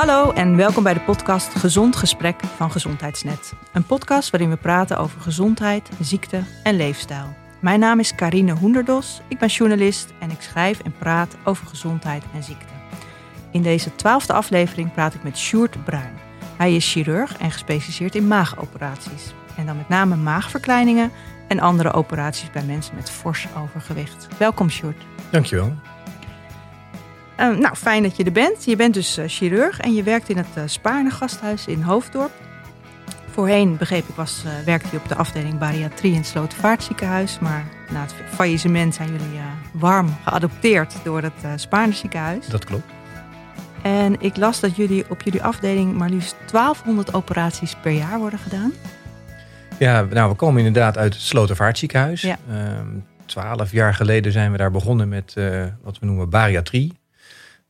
Hallo en welkom bij de podcast Gezond Gesprek van Gezondheidsnet. Een podcast waarin we praten over gezondheid, ziekte en leefstijl. Mijn naam is Karine Hoenderdos, ik ben journalist en ik schrijf en praat over gezondheid en ziekte. In deze twaalfde aflevering praat ik met Sjoerd Bruin. Hij is chirurg en gespecialiseerd in maagoperaties. En dan met name maagverkleiningen en andere operaties bij mensen met fors overgewicht. Welkom Sjoerd. Dankjewel. Uh, nou, fijn dat je er bent. Je bent dus uh, chirurg en je werkt in het uh, Spaarne gasthuis in Hoofddorp. Voorheen, begreep ik, was, werkte je op de afdeling bariatrie in het. Maar na het faillissement zijn jullie warm geadopteerd door het Spaarne ziekenhuis. Dat klopt. En ik las dat jullie op jullie afdeling maar liefst 1200 operaties per jaar worden gedaan. Ja, nou, we komen inderdaad uit het Slotervaartziekenhuis. Ja. Um, twaalf jaar geleden zijn we daar begonnen met wat we noemen bariatrie.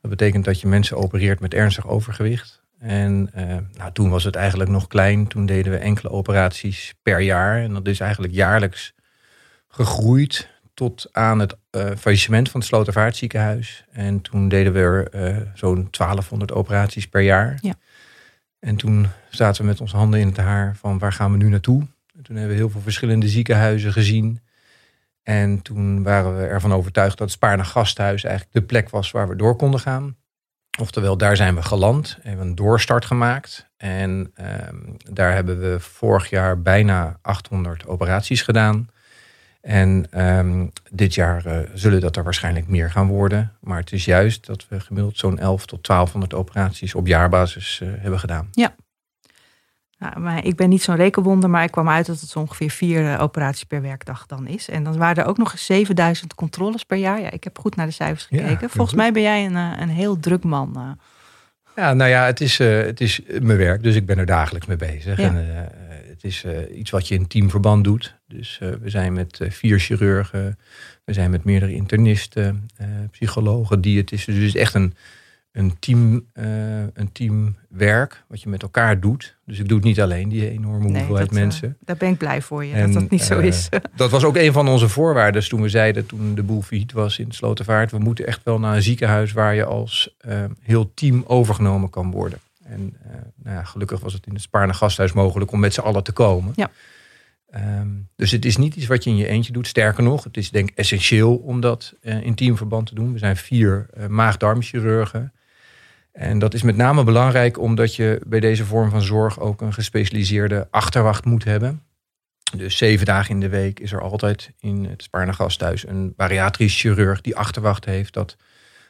Dat betekent dat je mensen opereert met ernstig overgewicht. En uh, nou, toen was het eigenlijk nog klein. Toen deden we enkele operaties per jaar. En dat is eigenlijk jaarlijks gegroeid tot aan het uh, faillissement van het Slotervaartziekenhuis. En toen deden we er uh, zo'n 1200 operaties per jaar. Ja. En toen zaten we met onze handen in het haar van waar gaan we nu naartoe? En toen hebben we heel veel verschillende ziekenhuizen gezien. En toen waren we ervan overtuigd dat Spaarne Gasthuis eigenlijk de plek was waar we door konden gaan. Oftewel, daar zijn we geland, hebben een doorstart gemaakt. En ehm, daar hebben we vorig jaar bijna 800 operaties gedaan. En ehm, dit jaar uh, zullen dat er waarschijnlijk meer gaan worden. Maar het is juist dat we gemiddeld zo'n 11 tot 1200 operaties op jaarbasis uh, hebben gedaan. Ja, nou, maar ik ben niet zo'n rekenwonder, maar ik kwam uit dat het zo ongeveer vier uh, operaties per werkdag dan is. En dan waren er ook nog eens 7000 controles per jaar. Ja, ik heb goed naar de cijfers gekeken. Volgens mij ben jij een, uh, een heel druk man. Uh. Ja, nou ja, het is, het is mijn werk, dus ik ben er dagelijks mee bezig. Ja. En, het is iets wat je in teamverband doet. Dus we zijn met vier chirurgen, we zijn met meerdere internisten, psychologen, diëtisten. Dus het is echt een een, team, uh, een teamwerk wat je met elkaar doet. Dus ik doe het niet alleen, die enorme hoeveelheid dat, mensen. Uh, daar ben ik blij voor je, en, dat dat niet zo uh, is. dat was ook een van onze voorwaarden toen we zeiden, toen de boel failliet was in Slotervaart. We moeten echt wel naar een ziekenhuis waar je als heel team overgenomen kan worden. En nou ja, gelukkig was het in het Spaarne Gasthuis mogelijk om met z'n allen te komen. Ja. Um, dus het is niet iets wat je in je eentje doet. Sterker nog, het is denk ik essentieel om dat in teamverband te doen. We zijn vier maag-darmchirurgen. En dat is met name belangrijk omdat je bij deze vorm van zorg ook een gespecialiseerde achterwacht moet hebben. Dus zeven dagen in de week is er altijd in het Spaarne Gasthuis een bariatrisch chirurg die achterwacht heeft. Dat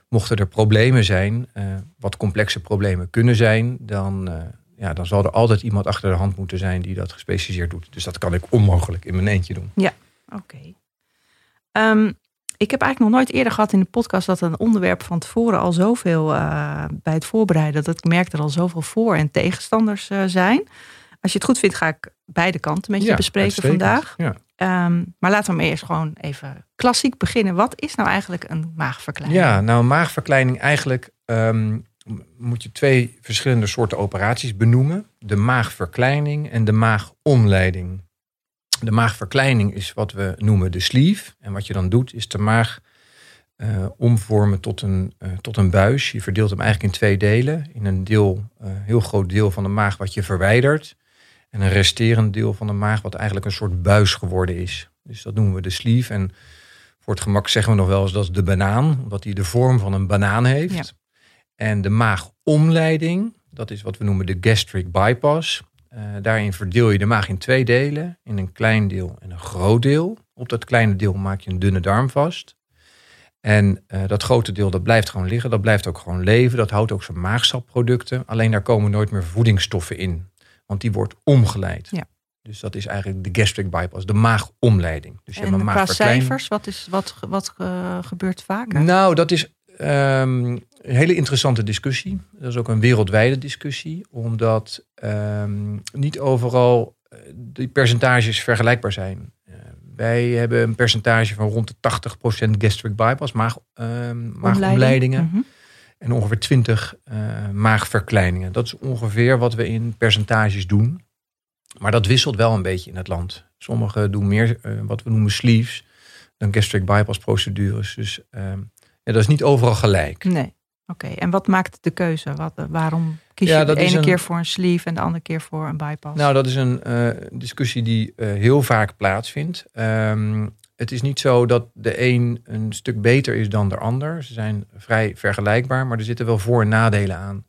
mochten er problemen zijn, uh, wat complexe problemen kunnen zijn, dan, uh, ja, dan zal er altijd iemand achter de hand moeten zijn die dat gespecialiseerd doet. Dus dat kan ik onmogelijk in mijn eentje doen. Ja, oké. Um, ik heb eigenlijk nog nooit eerder gehad in de podcast dat een onderwerp van tevoren al zoveel uh, bij het voorbereiden, dat ik merk er al zoveel voor- en tegenstanders uh, zijn. Als je het goed vindt, ga ik beide kanten met je ja, bespreken vandaag. Ja. Um, maar laten we maar eerst gewoon even klassiek beginnen. Wat is nou eigenlijk een maagverkleining? Ja, nou, een maagverkleining eigenlijk um, moet je twee verschillende soorten operaties benoemen: de maagverkleining en de maagomleiding. De maagverkleining is wat we noemen de sleeve. En wat je dan doet, is de maag uh, omvormen tot een, uh, tot een buis. Je verdeelt hem eigenlijk in twee delen. In een deel, uh, heel groot deel van de maag wat je verwijdert. En een resterend deel van de maag wat eigenlijk een soort buis geworden is. Dus dat noemen we de sleeve. En voor het gemak zeggen we nog wel eens dat is de banaan. Omdat hij de vorm van een banaan heeft. Ja. En de maagomleiding, dat is wat we noemen de gastric bypass. Uh, daarin verdeel je de maag in twee delen, in een klein deel en een groot deel. Op dat kleine deel maak je een dunne darm vast. En uh, dat grote deel dat blijft gewoon liggen, dat blijft ook gewoon leven. Dat houdt ook zijn maagsapproducten. Alleen daar komen nooit meer voedingsstoffen in, want die wordt omgeleid. Ja. Dus dat is eigenlijk de gastric bypass, de maagomleiding. Dus je en hebt een qua cijfers, wat, is, wat, wat uh, gebeurt vaker? Nou, dat is um, een hele interessante discussie. Dat is ook een wereldwijde discussie, omdat um, niet overal uh, die percentages vergelijkbaar zijn. Uh, wij hebben een percentage van rond de 80% gastric bypass, maag, uh, maagomleidingen. Mm -hmm. En ongeveer 20 uh, maagverkleiningen. Dat is ongeveer wat we in percentages doen. Maar dat wisselt wel een beetje in het land. Sommigen doen meer wat we noemen sleeves dan gastric bypass procedures. Dus ja, dat is niet overal gelijk. Nee. Oké, en wat maakt de keuze? Wat, waarom kies je de ene keer voor een sleeve en de andere keer voor een bypass? Nou, dat is een discussie die heel vaak plaatsvindt. Um, het is niet zo dat de een een stuk beter is dan de ander. Ze zijn vrij vergelijkbaar, maar er zitten wel voor- en nadelen aan.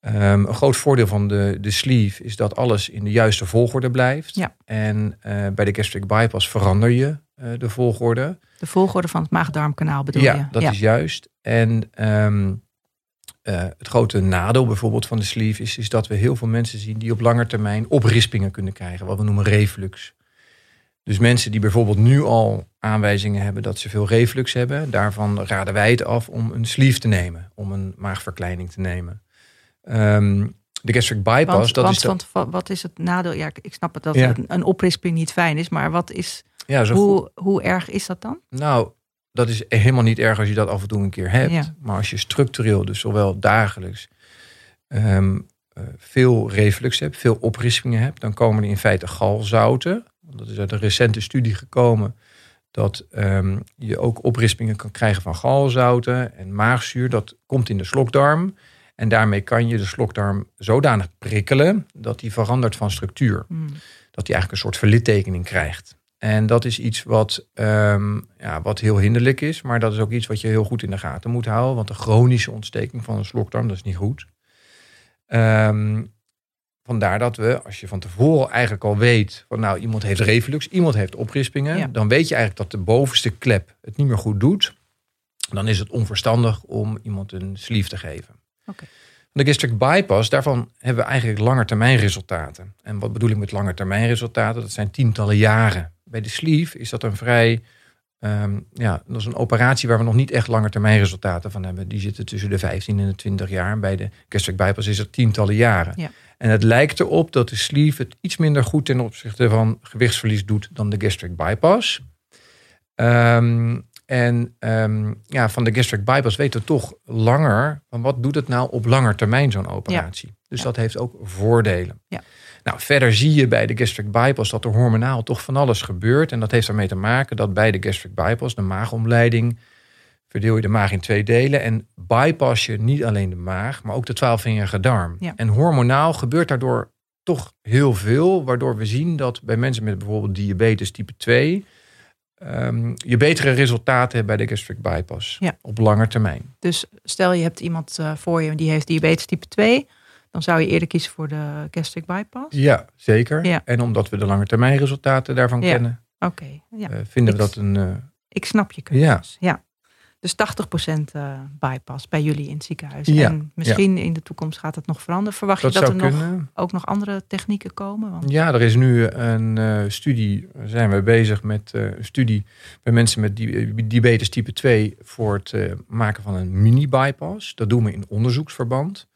Ehm, een groot voordeel van de, de sleeve is dat alles in de juiste volgorde blijft. Ja. En uh, bij de gastric bypass verander je de volgorde. De volgorde van het maag-darmkanaal bedoel ja, je? Dat is juist. En um, uh, het grote nadeel bijvoorbeeld van de sleeve is, is dat we heel veel mensen zien die op lange termijn oprispingen kunnen krijgen. Wat we noemen reflux. Dus mensen die bijvoorbeeld nu al aanwijzingen hebben dat ze veel reflux hebben, daarvan raden wij het af om een sleeve te nemen, om een maagverkleining te nemen. Um, de gastric bypass, want, dat want, is. Dat... Want, wat is het nadeel? Ja, ik snap het dat ja. een, een oprisping niet fijn is, maar wat is. Ja, zo hoe, hoe erg is dat dan? Nou, dat is helemaal niet erg als je dat af en toe een keer hebt. Ja. Maar als je structureel, dus zowel dagelijks, um, uh, veel reflux hebt, veel oprispingen hebt, dan komen er in feite galzouten. Dat is uit een recente studie gekomen dat um, je ook oprispingen kan krijgen van galzouten en maagzuur. Dat komt in de slokdarm. En daarmee kan je de slokdarm zodanig prikkelen dat die verandert van structuur. Mm. Dat die eigenlijk een soort verlittekening krijgt. En dat is iets wat, um, ja, wat heel hinderlijk is, maar dat is ook iets wat je heel goed in de gaten moet houden. Want de chronische ontsteking van een slokdarm, dat is niet goed. Um, vandaar dat we, als je van tevoren eigenlijk al weet van nou, iemand heeft reflux, iemand heeft oprispingen, Ja. dan weet je eigenlijk dat de bovenste klep het niet meer goed doet. Dan is het onverstandig om iemand een sleeve te geven. De gastric bypass, daarvan hebben we eigenlijk langetermijnresultaten. En wat bedoel ik met langetermijnresultaten? Dat zijn tientallen jaren. Bij de sleeve is dat een vrij, ehm, ja, dat is een operatie waar we nog niet echt langetermijnresultaten van hebben. Die zitten tussen de 15 en de 20 jaar. En bij de gastric bypass is het tientallen jaren. Ja. En het lijkt erop dat de sleeve het iets minder goed ten opzichte van gewichtsverlies doet dan de gastric bypass. Ehm, en ehm, ja, van de gastric bypass weten we toch langer van wat doet het nou op langer termijn zo'n operatie. Dus Ja. dat heeft ook voordelen. Ja. Nou, verder zie je bij de gastric bypass dat er hormonaal toch van alles gebeurt. En dat heeft ermee te maken dat bij de gastric bypass, de maagomleiding, verdeel je de maag in twee delen. En bypass je niet alleen de maag, maar ook de twaalfvingerige darm. Ja. En hormonaal gebeurt daardoor toch heel veel. Waardoor we zien dat bij mensen met bijvoorbeeld diabetes type 2... ehm, je betere resultaten hebt bij de gastric bypass. Ja. Op lange termijn. Dus stel je hebt iemand eh, voor je die heeft diabetes type 2, dan zou je eerder kiezen voor de gastric bypass. Ja, zeker. Ja. En omdat we de lange termijn resultaten daarvan Ja. kennen... Oké, ja. eh, vinden we Ik- dat een... eh, ik snap je keuzes. Ja. Dus 80% eh, bypass bij jullie in het ziekenhuis. Ja, En misschien in de toekomst gaat het nog veranderen. Verwacht dat je dat er nog, ook nog andere technieken komen? Want, Ja, er is nu een studie, zijn we bezig met een studie bij mensen met di- diabetes type 2 voor het maken van een mini-bypass. Dat doen we in onderzoeksverband,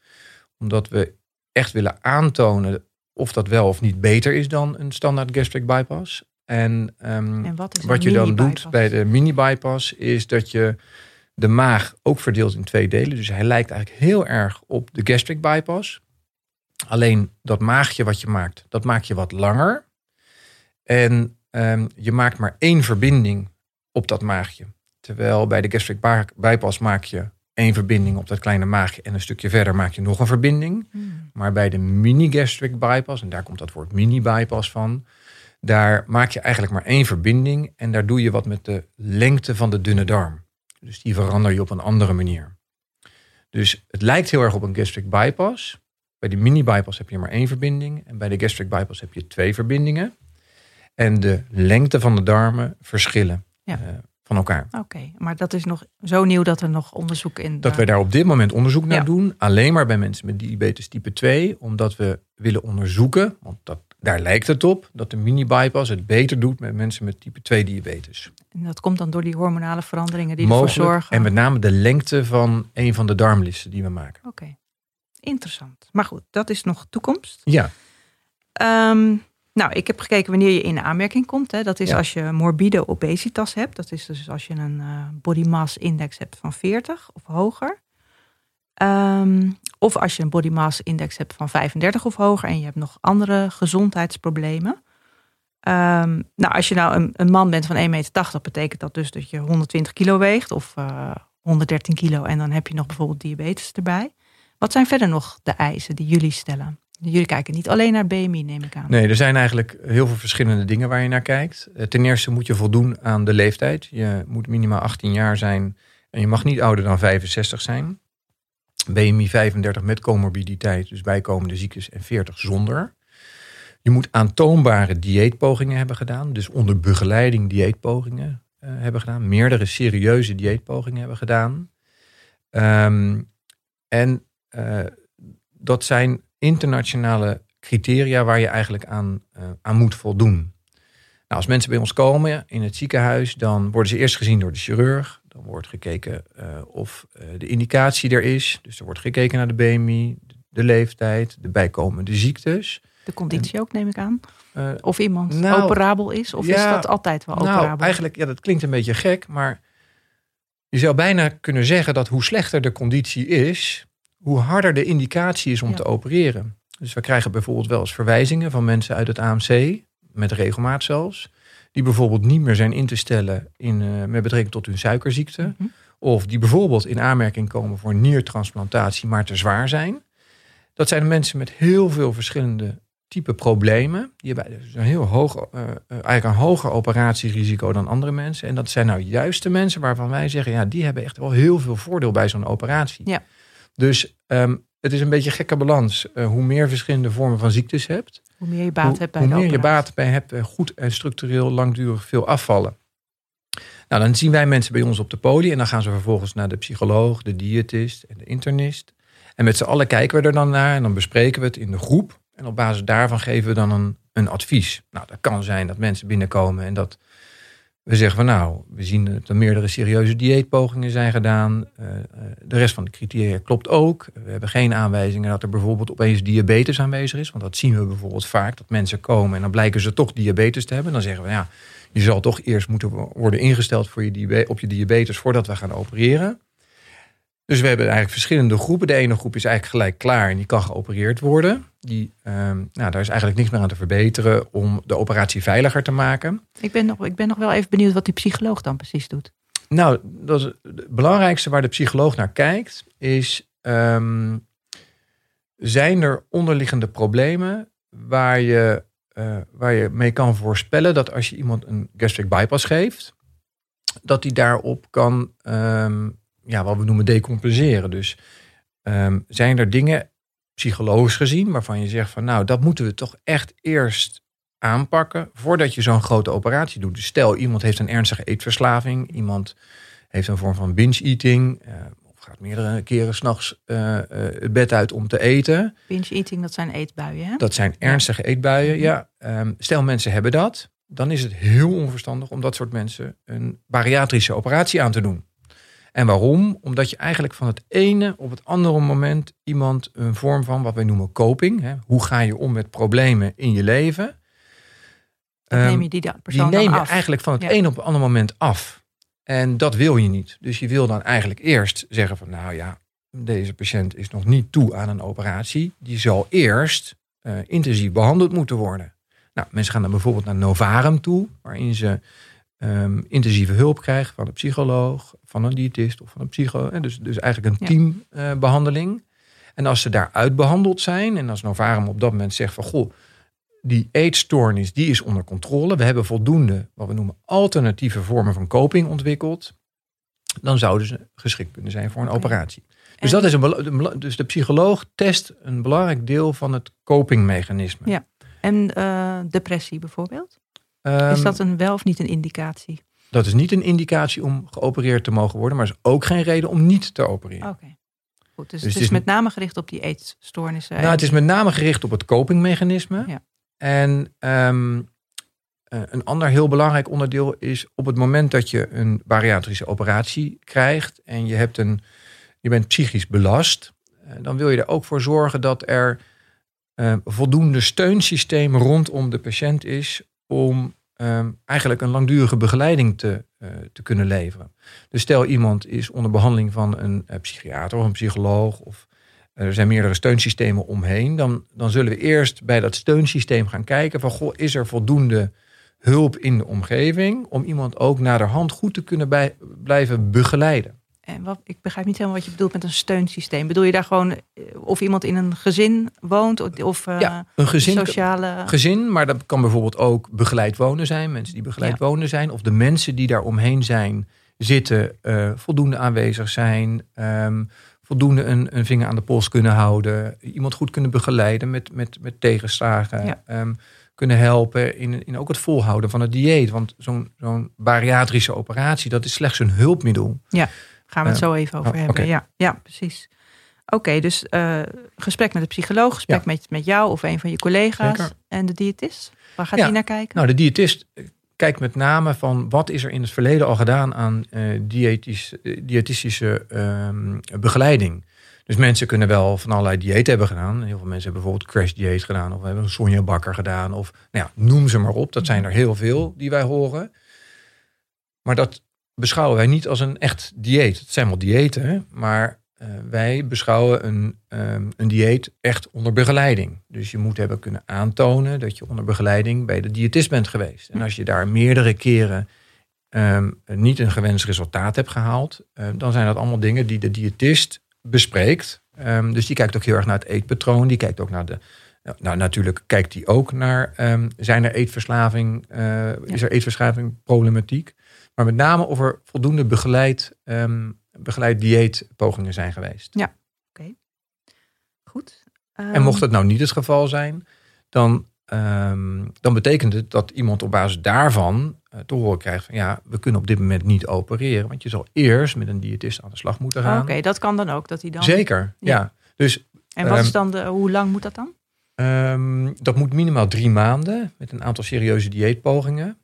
omdat we echt willen aantonen of dat wel of niet beter is dan een standaard gastric bypass. En, ehm, en wat je dan doet bij de mini-bypass is dat je de maag ook verdeelt in twee delen. Dus hij lijkt eigenlijk heel erg op de gastric bypass. Alleen dat maagje wat je maakt, dat maak je wat langer. En ehm, je maakt maar één verbinding op dat maagje. Terwijl bij de gastric by- bypass maak je één verbinding op dat kleine maagje. En een stukje verder maak je nog een verbinding. Hmm. Maar bij de mini-gastric bypass, en daar komt dat woord mini-bypass van, daar maak je eigenlijk maar één verbinding en daar doe je wat met de lengte van de dunne darm. Dus die verander je op een andere manier. Dus het lijkt heel erg op een gastric bypass. Bij de mini-bypass heb je maar één verbinding en bij de gastric bypass heb je twee verbindingen. En de lengte van de darmen verschillen Ja. eh, van elkaar. Oké, maar dat is nog zo nieuw dat er nog onderzoek in... Dat eh, wij daar op dit moment onderzoek naar Ja. doen. Alleen maar bij mensen met diabetes type 2. Omdat we willen onderzoeken, want dat, daar lijkt het op, dat de mini-bypass het beter doet met mensen met type 2 diabetes. En dat komt dan door die hormonale veranderingen die ervoor Mogelijk. zorgen. En met name de lengte van een van de darmlissen die we maken. Oké, interessant. Maar goed, dat is nog toekomst. Ja, Ehm, nou, ik heb gekeken wanneer je in aanmerking komt. Hè. Dat is Ja. als je morbide obesitas hebt. Dat is dus als je een eh, body mass index hebt van 40 of hoger. Ehm, of als je een body mass index hebt van 35 of hoger en je hebt nog andere gezondheidsproblemen. Ehm, nou, als je nou een, een man bent van 1,80 meter, betekent dat dus dat je 120 kilo weegt of, eh, 113 kilo en dan heb je nog bijvoorbeeld diabetes erbij. Wat zijn verder nog de eisen die jullie stellen? Jullie kijken niet alleen naar BMI, neem ik aan. Nee, er zijn eigenlijk heel veel verschillende dingen waar je naar kijkt. Eh, ten eerste moet je voldoen aan de leeftijd. Je moet minimaal 18 jaar zijn en je mag niet ouder dan 65 zijn. BMI 35 met comorbiditeit, dus bijkomende ziektes, en 40 zonder. Je moet aantoonbare dieetpogingen hebben gedaan, dus onder begeleiding dieetpogingen uh, hebben gedaan. Meerdere serieuze dieetpogingen hebben gedaan. Um, en uh, dat zijn internationale criteria waar je eigenlijk aan, uh, aan moet voldoen. Nou, als mensen bij ons komen in het ziekenhuis, dan worden ze eerst gezien door de chirurg. Dan wordt gekeken uh, of uh, de indicatie er is. Dus er wordt gekeken naar de BMI, de leeftijd, de bijkomende ziektes. De conditie ook, neem ik aan. of iemand nou, operabel is, of ja, is dat altijd wel operabel? Nou, eigenlijk, ja, dat klinkt een beetje gek, maar je zou bijna kunnen zeggen dat hoe slechter de conditie is, hoe harder de indicatie is om ja. te opereren. Dus we krijgen bijvoorbeeld wel eens verwijzingen van mensen uit het AMC, met regelmaat zelfs, die bijvoorbeeld niet meer zijn in te stellen in, uh, met betrekking tot hun suikerziekte. Mm -hmm. Of die bijvoorbeeld in aanmerking komen voor niertransplantatie, maar te zwaar zijn. Dat zijn mensen met heel veel verschillende type problemen. Die hebben dus een heel hoog, uh, eigenlijk een hoger operatierisico dan andere mensen. En dat zijn nou juist de mensen waarvan wij zeggen, ja, die hebben echt wel heel veel voordeel bij zo'n operatie. Ja. Dus um, het is een beetje een gekke balans. Uh, hoe meer verschillende vormen van ziektes hebt, hoe meer je baat hoe, hebt bij hoe meer je baat bij hebt, uh, goed en structureel langdurig veel afvallen. Nou, dan zien wij mensen bij ons op de poli en dan gaan ze vervolgens naar de psycholoog, de diëtist en de internist. En met z'n allen kijken we er dan naar en dan bespreken we het in de groep. En op basis daarvan geven we dan een, een advies. Nou, dat kan zijn dat mensen binnenkomen en dat we zeggen van nou, we zien dat er meerdere serieuze dieetpogingen zijn gedaan. Uh, de rest van de criteria klopt ook. We hebben geen aanwijzingen dat er bijvoorbeeld opeens diabetes aanwezig is. Want dat zien we bijvoorbeeld vaak, dat mensen komen en dan blijken ze toch diabetes te hebben. Dan zeggen we ja, je zal toch eerst moeten worden ingesteld voor je op je diabetes voordat we gaan opereren. Dus we hebben eigenlijk verschillende groepen. De ene groep is eigenlijk gelijk klaar en die kan geopereerd worden. Die, um, nou, daar is eigenlijk niks meer aan te verbeteren om de operatie veiliger te maken. Ik ben nog, ik ben nog wel even benieuwd wat die psycholoog dan precies doet. Nou, dat is het belangrijkste waar de psycholoog naar kijkt, is um, zijn er onderliggende problemen waar je, uh, waar je mee kan voorspellen dat als je iemand een gastric bypass geeft, dat die daarop kan um, ja, wat we noemen decompenseren. Dus um, zijn er dingen psychologisch gezien waarvan je zegt van nou, dat moeten we toch echt eerst aanpakken voordat je zo'n grote operatie doet. Dus stel iemand heeft een ernstige eetverslaving, iemand heeft een vorm van binge-eating, uh, of gaat meerdere keren s'nachts uh, het bed uit om te eten. Binge-eating, dat zijn eetbuien, hè? Dat zijn ernstige ja. eetbuien, ja. Um, stel mensen hebben dat, dan is het heel onverstandig om dat soort mensen een bariatrische operatie aan te doen. En waarom? Omdat je eigenlijk van het ene op het andere moment iemand een vorm van wat wij noemen coping. Hè, hoe ga je om met problemen in je leven? Dan neem je die, persoon die neem je af. eigenlijk van het Ja. ene op het andere moment af. En dat wil je niet. Dus je wil dan eigenlijk eerst zeggen van nou ja, deze patiënt is nog niet toe aan een operatie. Die zal eerst uh, intensief behandeld moeten worden. Nou, mensen gaan dan bijvoorbeeld naar Novarum toe, waarin ze um, intensieve hulp krijgen van een psycholoog, van een diëtist of van een psycho. Hè, dus, dus eigenlijk een teambehandeling. Uh, en als ze daar uitbehandeld zijn en als Novarum op dat moment zegt van goh, die eetstoornis die is onder controle. We hebben voldoende wat we noemen alternatieve vormen van coping ontwikkeld. Dan zouden ze geschikt kunnen zijn voor een okay. operatie. Dus, en... dat is een, dus de psycholoog test een belangrijk deel van het copingmechanisme. Ja. En uh, depressie bijvoorbeeld? Um, is dat een wel of niet een indicatie? Dat is niet een indicatie om geopereerd te mogen worden, maar is ook geen reden om niet te opereren. Oké. Okay. Goed, dus, dus het is, met name gericht op die eetstoornissen. Nou, het is met name gericht op het copingmechanisme. Ja. En um, uh, een ander heel belangrijk onderdeel is op het moment dat je een bariatrische operatie krijgt en je, hebt een, je bent psychisch belast, uh, dan wil je er ook voor zorgen dat er uh, voldoende steunsysteem rondom de patiënt is om um, eigenlijk een langdurige begeleiding te, uh, te kunnen leveren. Dus stel iemand is onder behandeling van een uh, psychiater of een psycholoog of er zijn meerdere steunsystemen omheen, dan, dan zullen we eerst bij dat steunsysteem gaan kijken van goh, is er voldoende hulp in de omgeving om iemand ook naderhand goed te kunnen bij, blijven begeleiden. En wat, ik begrijp niet helemaal wat je bedoelt met een steunsysteem. Bedoel je daar gewoon eh, of iemand in een gezin woont? Of uh, ja, een gezin, sociale... gezin, maar dat kan bijvoorbeeld ook begeleid wonen zijn. Mensen die begeleid wonen zijn. Of de mensen die daar omheen zijn, zitten, uh, voldoende aanwezig zijn. Um, voldoende een, een, vinger aan de pols kunnen houden. Iemand goed kunnen begeleiden met, met, met tegenslagen. Ja. Ehm, kunnen helpen in, in ook het volhouden van het dieet. Want zo'n zo'n bariatrische operatie, dat is slechts een hulpmiddel. Ja, gaan we het zo even over oh, hebben. Ja, ja, precies. Oké, dus uh, gesprek met de psycholoog, gesprek met, met jou of een van je collega's. En de diëtist, waar gaat ja. die naar kijken? Nou, de diëtist kijkt met name van wat is er in het verleden al gedaan aan uh, diëtisch, uh, diëtistische uh, begeleiding. Dus mensen kunnen wel van allerlei dieet hebben gedaan. Heel veel mensen hebben bijvoorbeeld crash dieet gedaan. Of hebben een Sonja Bakker gedaan. Of nou ja, noem ze maar op. Dat zijn er heel veel die wij horen. Maar dat beschouwen wij niet als een echt dieet. Het zijn wel diëten, maar uh, wij beschouwen een, um, een dieet echt onder begeleiding. Dus je moet hebben kunnen aantonen dat je onder begeleiding bij de diëtist bent geweest. En als je daar meerdere keren um, niet een gewenst resultaat hebt gehaald, uh, dan zijn dat allemaal dingen die de diëtist bespreekt. Um, dus die kijkt ook heel erg naar het eetpatroon. Die kijkt ook naar de. Nou, natuurlijk kijkt hij ook naar. Zijn er eetverslaving? Uh, ja. Is er eetverslaving problematiek? Maar met name of er voldoende begeleid, um, begeleid dieetpogingen zijn geweest. Ja, oké. Okay. Goed. En mocht dat nou niet het geval zijn, dan, dan betekent het dat iemand op basis daarvan uh, te horen krijgt van ja, we kunnen op dit moment niet opereren. Want je zal eerst met een diëtist aan de slag moeten gaan. Oké, dat kan dan ook, dat hij dan... Zeker, ja. Dus, en wat is dan de, hoe lang moet dat dan? Dat moet minimaal drie maanden met een aantal serieuze dieetpogingen.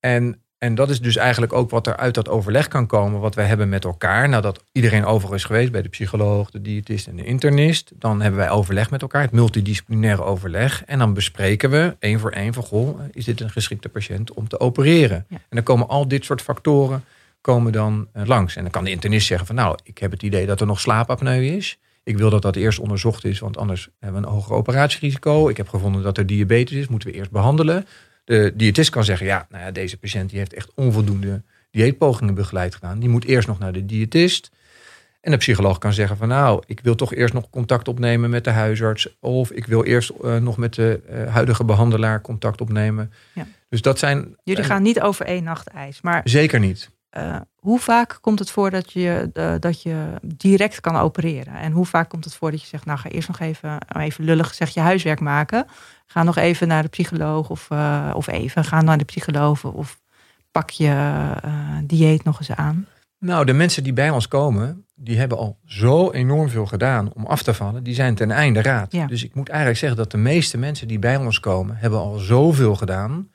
En en dat is dus eigenlijk ook wat er uit dat overleg kan komen, wat wij hebben met elkaar. Nadat iedereen over is geweest bij de psycholoog, de diëtist en de internist, dan hebben wij overleg met elkaar, het multidisciplinaire overleg. En dan bespreken we één voor één van, goh, is dit een geschikte patiënt om te opereren? Ja. En dan komen al dit soort factoren komen dan uh, langs. En dan kan de internist zeggen van, nou, ik heb het idee dat er nog slaapapneu is. Ik wil dat dat eerst onderzocht is, want anders hebben we een hoger operatierisico. Ik heb gevonden dat er diabetes is, moeten we eerst behandelen. De diëtist kan zeggen, ja, nou ja, deze patiënt die heeft echt onvoldoende dieetpogingen begeleid gedaan. Die moet eerst nog naar de diëtist. En de psycholoog kan zeggen van nou, ik wil toch eerst nog contact opnemen met de huisarts. Of ik wil eerst uh, nog met de uh, huidige behandelaar contact opnemen. Ja. Dus dat zijn. Jullie gaan niet over één nacht ijs. Maar zeker niet. Uh, hoe vaak komt het voor dat je, dat je direct kan opereren? En hoe vaak komt het voor dat je zegt, nou ga eerst nog even, even lullig zeg je huiswerk maken. Ga nog even naar de psycholoog of, uh, of even ga naar de psycholoog of pak je dieet nog eens aan. Nou, de mensen die bij ons komen, die hebben al zo enorm veel gedaan om af te vallen. Die zijn ten einde raad. Ja. Dus ik moet eigenlijk zeggen dat de meeste mensen die bij ons komen, hebben al zoveel gedaan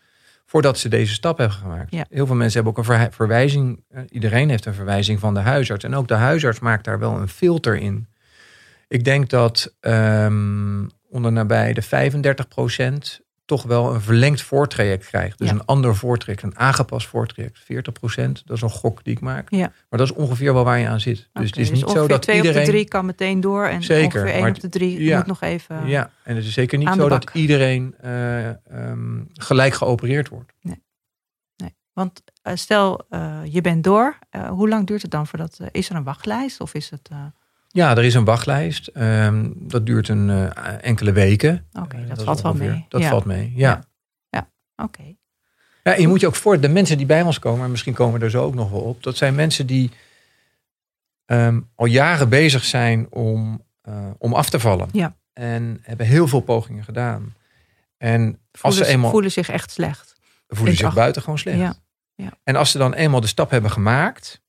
voordat ze deze stap hebben gemaakt. Ja. Heel veel mensen hebben ook een verwijzing. Iedereen heeft een verwijzing van de huisarts. En ook de huisarts maakt daar wel een filter in. Ik denk dat um, onder nabij de 35 toch wel een verlengd voortraject krijgt. Dus een ander voortraject, een aangepast voortraject. 40% dat is een gok die ik maak. Ja. Maar dat is ongeveer wel waar je aan zit. Dus okay, het is dus niet zo dat twee iedereen... op de drie kan meteen door en zeker, ongeveer één op de drie ja, moet nog even Ja, en het is zeker niet zo dat iedereen uh, um, gelijk geopereerd wordt. Nee. nee. Want uh, stel, uh, je bent door. hoe lang duurt het dan voordat... is er een wachtlijst of is het... Ja, er is een wachtlijst. Um, dat duurt een uh, enkele weken. Oké, okay, uh, dat, dat, valt wel mee. Dat ja. valt mee, ja. Ja, ja. oké. Okay. Ja, en je moet je ook voor de mensen die bij ons komen, en misschien komen we er zo ook nog wel op, dat zijn mensen die um, al jaren bezig zijn om, uh, om af te vallen. Ja. En hebben heel veel pogingen gedaan. En voelen, als ze eenmaal. voelen zich echt slecht. Voelen zich buitengewoon slecht. Ja. Ja. En als ze dan eenmaal de stap hebben gemaakt,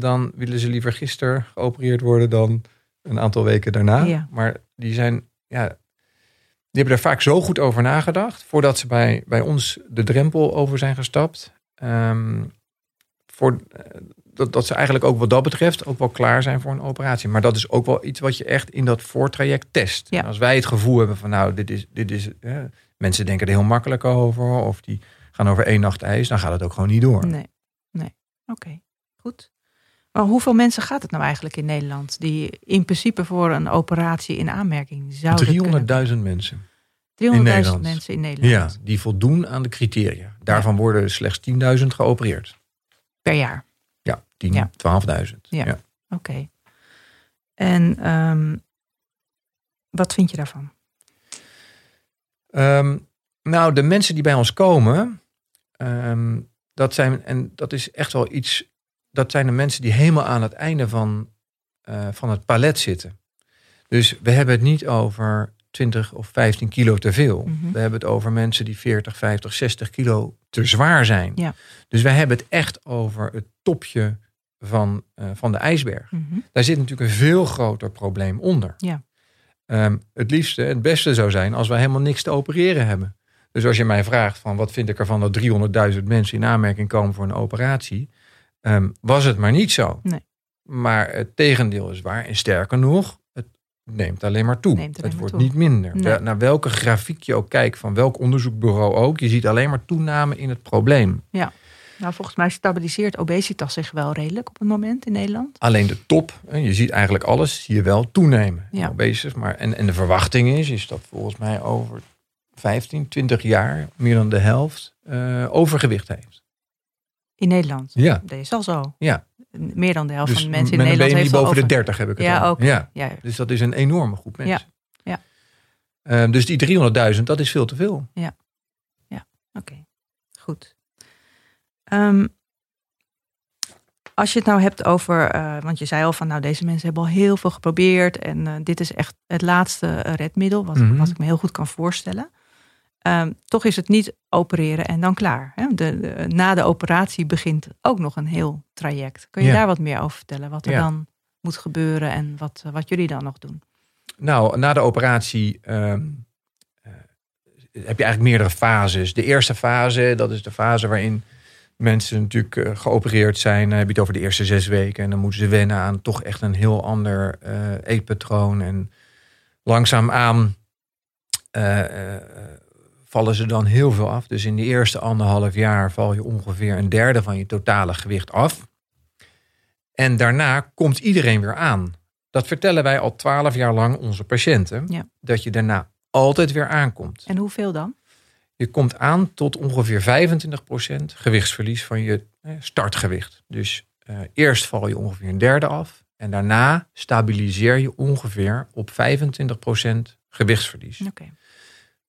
dan willen ze liever gisteren geopereerd worden dan een aantal weken daarna. Ja. Maar die zijn, ja, die hebben er vaak zo goed over nagedacht voordat ze bij, bij ons de drempel over zijn gestapt. Um, voor, dat, dat ze eigenlijk ook wat dat betreft ook wel klaar zijn voor een operatie. Maar dat is ook wel iets wat je echt in dat voortraject test. Ja. Als wij het gevoel hebben van nou, dit is, dit is mensen denken er heel makkelijk over of die gaan over één nacht ijs, dan gaat het ook gewoon niet door. Nee, nee. Oké, okay. goed. Maar hoeveel mensen gaat het nou eigenlijk in Nederland die in principe voor een operatie in aanmerking zouden 300.000 mensen. 300.000 mensen in Nederland. Ja, die voldoen aan de criteria. Daarvan ja. worden slechts 10.000 geopereerd. Per jaar? Ja, 10, ja. 12.000. Ja, oké. En ehm, wat vind je daarvan? Um, nou, de mensen die bij ons komen, ehm, dat zijn, en dat is echt wel iets, dat zijn de mensen die helemaal aan het einde van, uh, van het palet zitten. Dus we hebben het niet over 20 of 15 kilo te veel. Mhm. We hebben het over mensen die 40, 50, 60 kilo te zwaar zijn. Ja. Dus wij hebben het echt over het topje van, uh, van de ijsberg. Mhm. Daar zit natuurlijk een veel groter probleem onder. Ja. Um, het liefste, het beste zou zijn als we helemaal niks te opereren hebben. Dus als je mij vraagt van wat vind ik ervan dat 300.000 mensen in aanmerking komen voor een operatie, um, was het maar niet zo. Nee. Maar het tegendeel is waar. En sterker nog, het neemt alleen maar toe. het wordt niet minder. Nee. Naar welke grafiek je ook kijkt, van welk onderzoekbureau ook, je ziet alleen maar toename in het probleem. Ja. Nou, volgens mij stabiliseert obesitas zich wel redelijk op het moment in Nederland. Alleen de top, je ziet eigenlijk alles, zie je wel toenemen. Ja. Obesitas, maar en, en de verwachting is, is dat volgens mij over 15, 20 jaar meer dan de helft uh, overgewicht heeft. In Nederland? Ja. Dat is al zo. Ja. Meer dan de helft dus van de mensen in Nederland heeft boven over... de 30 heb ik het ja, ook. Ja. ja. Dus dat is een enorme groep mensen. Ja. ja. Uh, dus die 300.000, dat is veel te veel. Ja. Ja, oké. Goed. Um, als je het nou hebt over, uh, want je zei al van nou deze mensen hebben al heel veel geprobeerd en uh, dit is echt het laatste redmiddel wat, mm -hmm. wat ik me heel goed kan voorstellen. Um, toch is het niet opereren en dan klaar. Hè? De, de, na de operatie begint ook nog een heel traject. Kun je ja. daar wat meer over vertellen? Wat er ja. dan moet gebeuren en wat, wat jullie dan nog doen? Nou, na de operatie um, uh, heb je eigenlijk meerdere fases. De eerste fase, dat is de fase waarin mensen natuurlijk uh, geopereerd zijn. Dan heb je het over de eerste zes weken. En dan moeten ze wennen aan toch echt een heel ander uh, eetpatroon. En langzaamaan uh, vallen ze dan heel veel af. Dus in de eerste anderhalf jaar val je ongeveer een derde van je totale gewicht af. En daarna komt iedereen weer aan. Dat vertellen wij al twaalf jaar lang onze patiënten. Ja. Dat je daarna altijd weer aankomt. En hoeveel dan? Je komt aan tot ongeveer 25% gewichtsverlies van je startgewicht. Dus uh, eerst val je ongeveer een derde af. En daarna stabiliseer je ongeveer op 25% gewichtsverlies. Okay.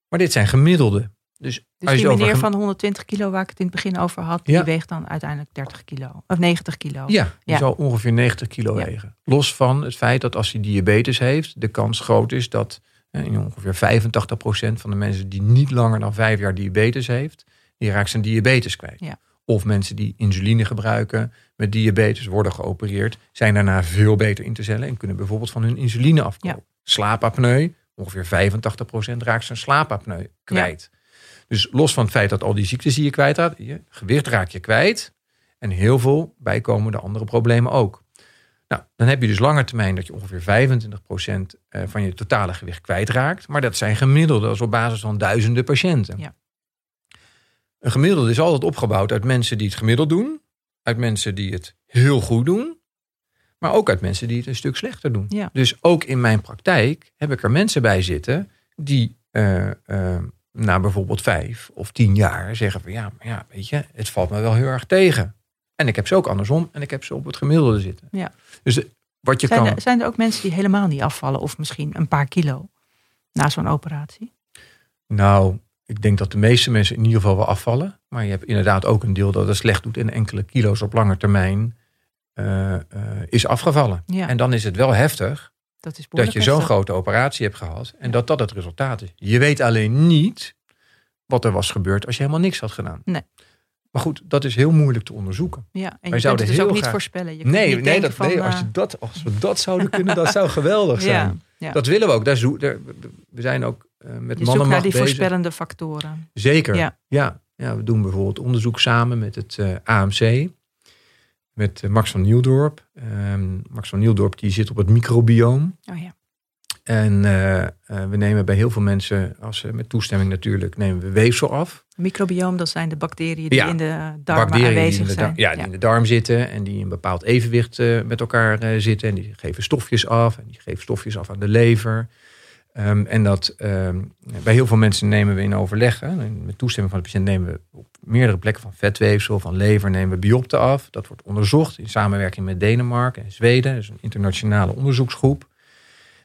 Maar dit zijn gemiddelde. Dus, dus als die meneer van 120 kilo waar ik het in het begin over had, ja. die weegt dan uiteindelijk 30 kilo. Of 90 kilo. Ja, die ja. zal ongeveer 90 kilo ja. wegen. Los van het feit dat als hij diabetes heeft, de kans groot is dat in ongeveer 85% van de mensen die niet langer dan vijf jaar diabetes heeft, die raakt zijn diabetes kwijt. Ja. Of mensen die insuline gebruiken met diabetes worden geopereerd, zijn daarna veel beter in te cellen en kunnen bijvoorbeeld van hun insuline afkomen. Ja. Slaapapneu, ongeveer 85% raakt zijn slaapapneu kwijt. Ja. Dus los van het feit dat al die ziektes die je kwijt raakt, je gewicht raak je kwijt en heel veel bijkomende andere problemen ook. Nou, dan heb je dus lange termijn dat je ongeveer 25% eh, van je totale gewicht kwijtraakt. Maar dat zijn gemiddelde, dat is op basis van duizenden patiënten. Ja. Een gemiddelde is altijd opgebouwd uit mensen die het gemiddeld doen. Uit mensen die het heel goed doen. Maar ook uit mensen die het een stuk slechter doen. Ja. Dus ook in mijn praktijk heb ik er mensen bij zitten die uh, uh, na bijvoorbeeld vijf of tien jaar zeggen van ja, maar ja, weet je, het valt me wel heel erg tegen. En ik heb ze ook andersom en ik heb ze op het gemiddelde zitten. Ja. Dus wat je zijn, kan. er, zijn er ook mensen die helemaal niet afvallen of misschien een paar kilo na zo'n operatie? Nou, ik denk dat de meeste mensen in ieder geval wel afvallen. Maar je hebt inderdaad ook een deel dat het slecht doet en enkele kilo's op lange termijn uh, uh, is afgevallen. Ja. En dan is het wel heftig dat, is dat je zo'n grote operatie hebt gehad en ja. dat dat het resultaat is. Je weet alleen niet wat er was gebeurd als je helemaal niks had gedaan. Nee. Maar goed, dat is heel moeilijk te onderzoeken. Ja, en je kunt het dus ook niet voorspellen. Je nee, niet nee, dat, van, nee als, je dat, als we dat zouden kunnen, dat zou geweldig zijn. Ja, ja. Dat willen we ook. Daar we zijn ook uh, met je mannen naar die bezig. voorspellende factoren. Zeker, ja. ja. ja. we doen bijvoorbeeld onderzoek samen met het uh, AMC. Met uh, Max van Nieuwdorp. Um, Max van Nieuwdorp die zit op het microbioom. Oh ja. En uh, uh, we nemen bij heel veel mensen, als, uh, met toestemming natuurlijk, nemen we weefsel af. Microbioom, dat zijn de bacteriën die ja, in de darm aanwezig zijn. Ja, die ja. in de darm zitten en die in een bepaald evenwicht met elkaar zitten. En die geven stofjes af en die geven stofjes af aan de lever. Ehm, en dat ehm, bij heel veel mensen nemen we in overleg, hè, met toestemming van de patiënt, nemen we op meerdere plekken van vetweefsel, van lever, nemen we biopte af. Dat wordt onderzocht in samenwerking met Denemarken en Zweden, dus een internationale onderzoeksgroep.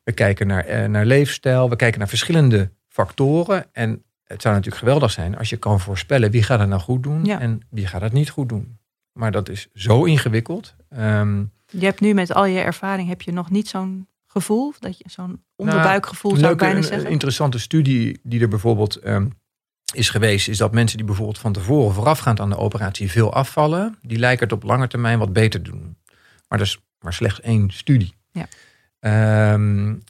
We kijken naar, uh, naar leefstijl, we kijken naar verschillende factoren. En het zou natuurlijk geweldig zijn als je kan voorspellen wie gaat het nou goed doen en wie gaat het niet goed doen. Maar dat is zo ingewikkeld. Um, je hebt nu met al je ervaring heb je nog niet zo'n gevoel, dat je zo'n onderbuikgevoel nou, zou ik bijna zeggen. Een interessante studie die er bijvoorbeeld um, is geweest, is dat mensen die bijvoorbeeld van tevoren voorafgaand aan de operatie veel afvallen, die lijken het op lange termijn wat beter te doen. Maar dat is maar slechts één studie. Ja. Um,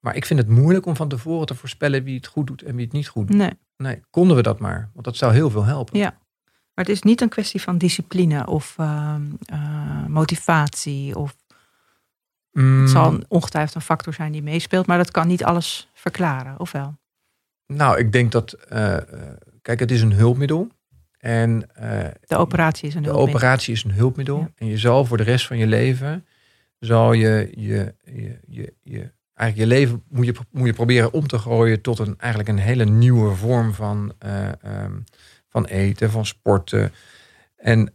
maar ik vind het moeilijk om van tevoren te voorspellen wie het goed doet en wie het niet goed doet. Nee. nee konden we dat maar, want dat zou heel veel helpen. Ja. Maar het is niet een kwestie van discipline of uh, uh, motivatie. Of... Mm. Het zal ongetwijfeld een factor zijn die meespeelt, maar dat kan niet alles verklaren, of wel? Nou, ik denk dat, uh, kijk, het is een hulpmiddel. En, de operatie is een de hulpmiddel. De operatie is een hulpmiddel. En je zal voor de rest van je leven, zal je je, je, je, je eigenlijk je leven moet je, moet je proberen om te gooien tot een, eigenlijk een hele nieuwe vorm van, uh, um, van eten, van sporten. En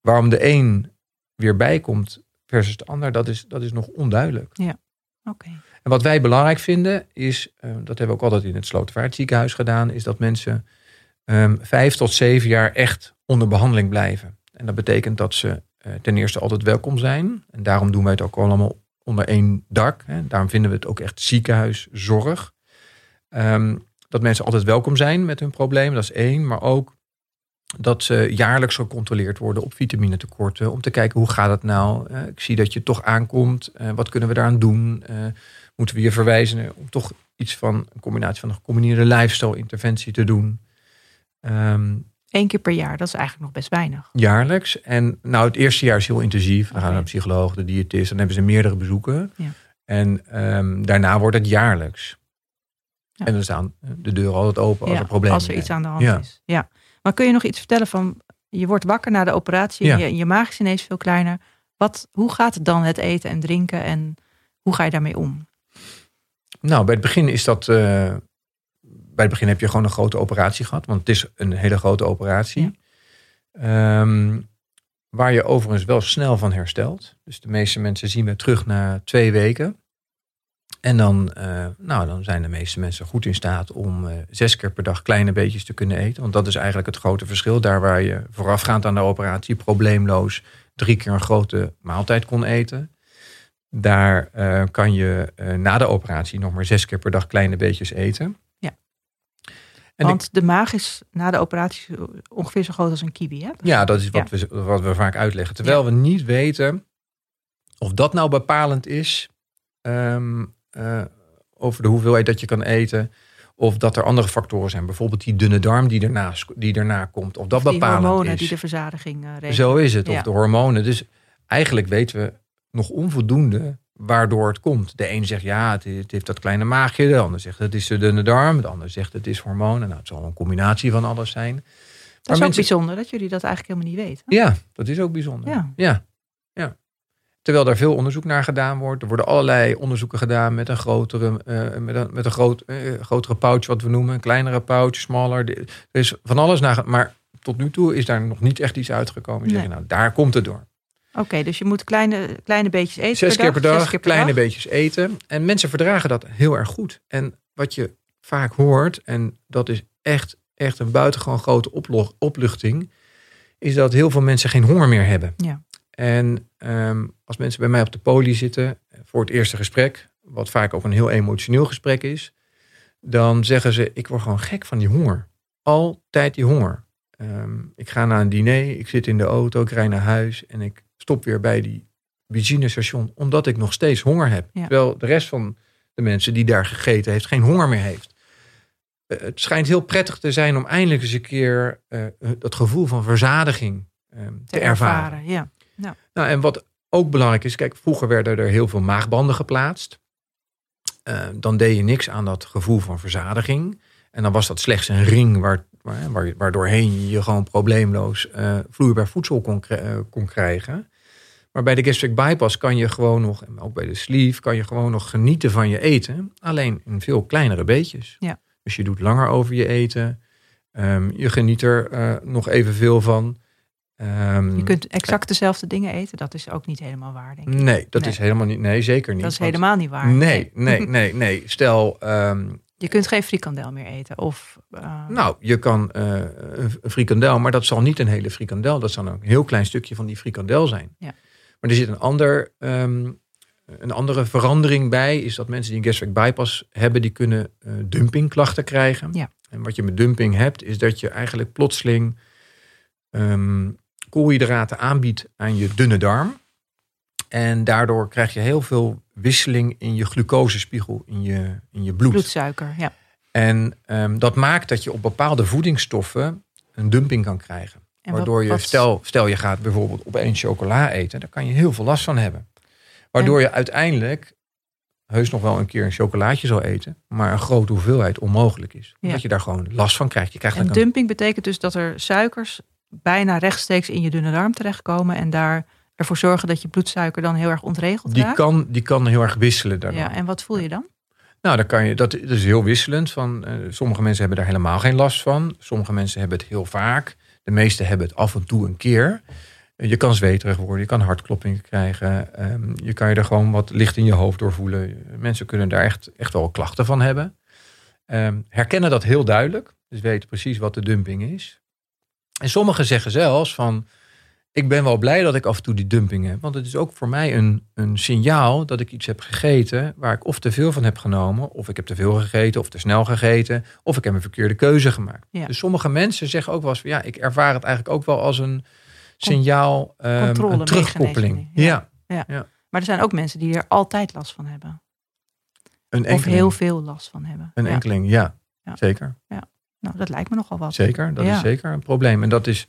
waarom de een weer bijkomt versus de ander, dat is, dat is nog onduidelijk. Ja, oké. En wat wij belangrijk vinden is, uh, dat hebben we ook altijd in het Slotervaartziekenhuis gedaan, is dat mensen um, vijf tot zeven jaar echt onder behandeling blijven. En dat betekent dat ze uh, ten eerste altijd welkom zijn. En daarom doen wij het ook allemaal onder één dak. Hè. Daarom vinden we het ook echt ziekenhuiszorg. Um, dat mensen altijd welkom zijn met hun problemen, dat is één. Maar ook dat ze jaarlijks gecontroleerd worden op vitaminetekorten. Om te kijken hoe gaat het nou. Uh, ik zie dat je toch aankomt. Uh, wat kunnen we daaraan doen? Uh, moeten we je verwijzen om toch iets van een combinatie van een gecombineerde lifestyle interventie te doen. Um, Eén keer per jaar, dat is eigenlijk nog best weinig. Jaarlijks. En nou, het eerste jaar is heel intensief. Dan gaan naar een psycholoog, de diëtist. Dan hebben ze meerdere bezoeken. Ja. En um, daarna wordt het jaarlijks. Ja. En dan staan de deuren altijd open als er problemen Als er iets aan de hand is. Ja. Maar kun je nog iets vertellen van... Je wordt wakker na de operatie. Ja. Je, je maag is ineens veel kleiner. Wat, hoe gaat het dan, het eten en drinken? En hoe ga je daarmee om? Nou, bij het begin is dat... Uh, bij het begin heb je gewoon een grote operatie gehad. Want het is een hele grote operatie. Ehm, waar je overigens wel snel van herstelt. Dus de meeste mensen zien we terug na twee weken. En dan, uh, nou, dan zijn de meeste mensen goed in staat om uh, zes keer per dag kleine beetjes te kunnen eten. Want dat is eigenlijk het grote verschil. Daar waar je voorafgaand aan de operatie probleemloos drie keer een grote maaltijd kon eten. Daar uh, kan je na de operatie nog maar zes keer per dag kleine beetjes eten. Want de maag is na de operatie ongeveer zo groot als een kiwi. Hè? Ja, dat is wat, We, wat we vaak uitleggen. Terwijl we niet weten of dat nou bepalend is um, uh, over de hoeveelheid dat je kan eten. Of dat er andere factoren zijn. Bijvoorbeeld die dunne darm die daarna, die daarna komt. Of dat of bepalend is. hormonen die de verzadiging uh, regelen. Zo is het. Of de hormonen. Dus eigenlijk weten we nog onvoldoende waardoor het komt. De een zegt ja, het, heeft dat kleine maagje. De ander zegt het is de dunne darm. De ander zegt het is hormonen. Nou, het zal een combinatie van alles zijn. Dat maar is ook bijzonder dat jullie dat eigenlijk helemaal niet weten. Ja, dat is ook bijzonder. Ja. Terwijl daar veel onderzoek naar gedaan wordt. Er worden allerlei onderzoeken gedaan met een grotere, uh, met een, met een groot, uh, grotere pouch, wat we noemen. Een kleinere pouch, smaller. Er is van alles naar. Maar tot nu toe is daar nog niet echt iets uitgekomen. Nee. Zeggen, nou, daar komt het door. Oké, dus je moet kleine, kleine beetjes eten. Zes keer per dag, keer per kleine dag. beetjes eten. En mensen verdragen dat heel erg goed. En wat je vaak hoort, en dat is echt, echt een buitengewoon grote opluchting, is dat heel veel mensen geen honger meer hebben. Ja. En um, als mensen bij mij op de poli zitten voor het eerste gesprek, wat vaak ook een heel emotioneel gesprek is, dan zeggen ze: Ik word gewoon gek van die honger. Altijd die honger. Um, ik ga naar een diner, ik zit in de auto, ik rij naar huis en ik stop weer bij die benzinestation, omdat ik nog steeds honger heb. Terwijl de rest van de mensen die daar gegeten heeft, geen honger meer heeft. Uh, het schijnt heel prettig te zijn om eindelijk eens een keer uh, dat gevoel van verzadiging te, te, ervaren. ervaren ja. Nou. nou, en wat ook belangrijk is, kijk, vroeger werden er heel veel maagbanden geplaatst. dan deed je niks aan dat gevoel van verzadiging. En dan was dat slechts een ring waar, waar, waardoorheen je gewoon probleemloos vloeibaar voedsel kon, kon krijgen. Maar bij de gastric bypass kan je gewoon nog, en ook bij de sleeve, kan je gewoon nog genieten van je eten. Alleen in veel kleinere beetjes. Ja. Dus je doet langer over je eten. Ehm, je geniet er uh, nog evenveel van. Um, je kunt exact dezelfde dingen eten. Dat is ook niet helemaal waar, denk ik. Nee, dat is helemaal niet. Nee, zeker niet. Dat is helemaal niet waar. Nee, nee, nee, nee. Stel. Um, je kunt geen frikandel meer eten. Of, uh... Nou, je kan uh, een frikandel, maar dat zal niet een hele frikandel. Dat zal een heel klein stukje van die frikandel zijn. Ja. Maar er zit een, ander, um, een andere verandering bij. Is dat mensen die een gastric bypass hebben, die kunnen uh, dumpingklachten krijgen. Ja. En wat je met dumping hebt, is dat je eigenlijk plotseling um, koolhydraten aanbiedt aan je dunne darm. En daardoor krijg je heel veel wisseling in je glucosespiegel, in je, in je bloed. Bloedsuiker, ja. En um, dat maakt dat je op bepaalde voedingsstoffen een dumping kan krijgen. En Waardoor wat, je, stel, stel je gaat bijvoorbeeld opeens chocola eten, daar kan je heel veel last van hebben. Waardoor en... je uiteindelijk heus nog wel een keer een chocolaatje zal eten, maar een grote hoeveelheid onmogelijk is. Omdat je daar gewoon last van krijgt. Je krijgt en dumping betekent dus dat er suikers bijna rechtstreeks in je dunne darm terechtkomen en daar ervoor zorgen dat je bloedsuiker dan heel erg ontregeld die raakt? Kan, die kan heel erg wisselen daardoor. Ja, en wat voel je dan? Nou, dan kan je, dat, is heel wisselend. Van, uh, sommige mensen hebben daar helemaal geen last van. Sommige mensen hebben het heel vaak. De meeste hebben het af en toe een keer. Je kan zweterig worden, je kan hartkloppingen krijgen. Um, je kan je er gewoon wat licht in je hoofd door voelen. Mensen kunnen daar echt, echt wel klachten van hebben. Um, herkennen dat heel duidelijk. Dus weten precies wat de dumping is. En sommigen zeggen zelfs van... Ik ben wel blij dat ik af en toe die dumping heb. Want het is ook voor mij een, een signaal dat ik iets heb gegeten... waar ik of te veel van heb genomen... of ik heb te veel gegeten of te snel gegeten... of ik heb een verkeerde keuze gemaakt. Ja. Dus sommige mensen zeggen ook wel eens van... ja, ik ervaar het eigenlijk ook wel als een signaal, um, een terugkoppeling. Ja. Ja. ja. Maar er zijn ook mensen die er altijd last van hebben. Een of heel veel last van hebben. Een enkeling, ja. Zeker. Ja. Nou, dat lijkt me nogal wat. Zeker, dat is zeker een probleem. En dat is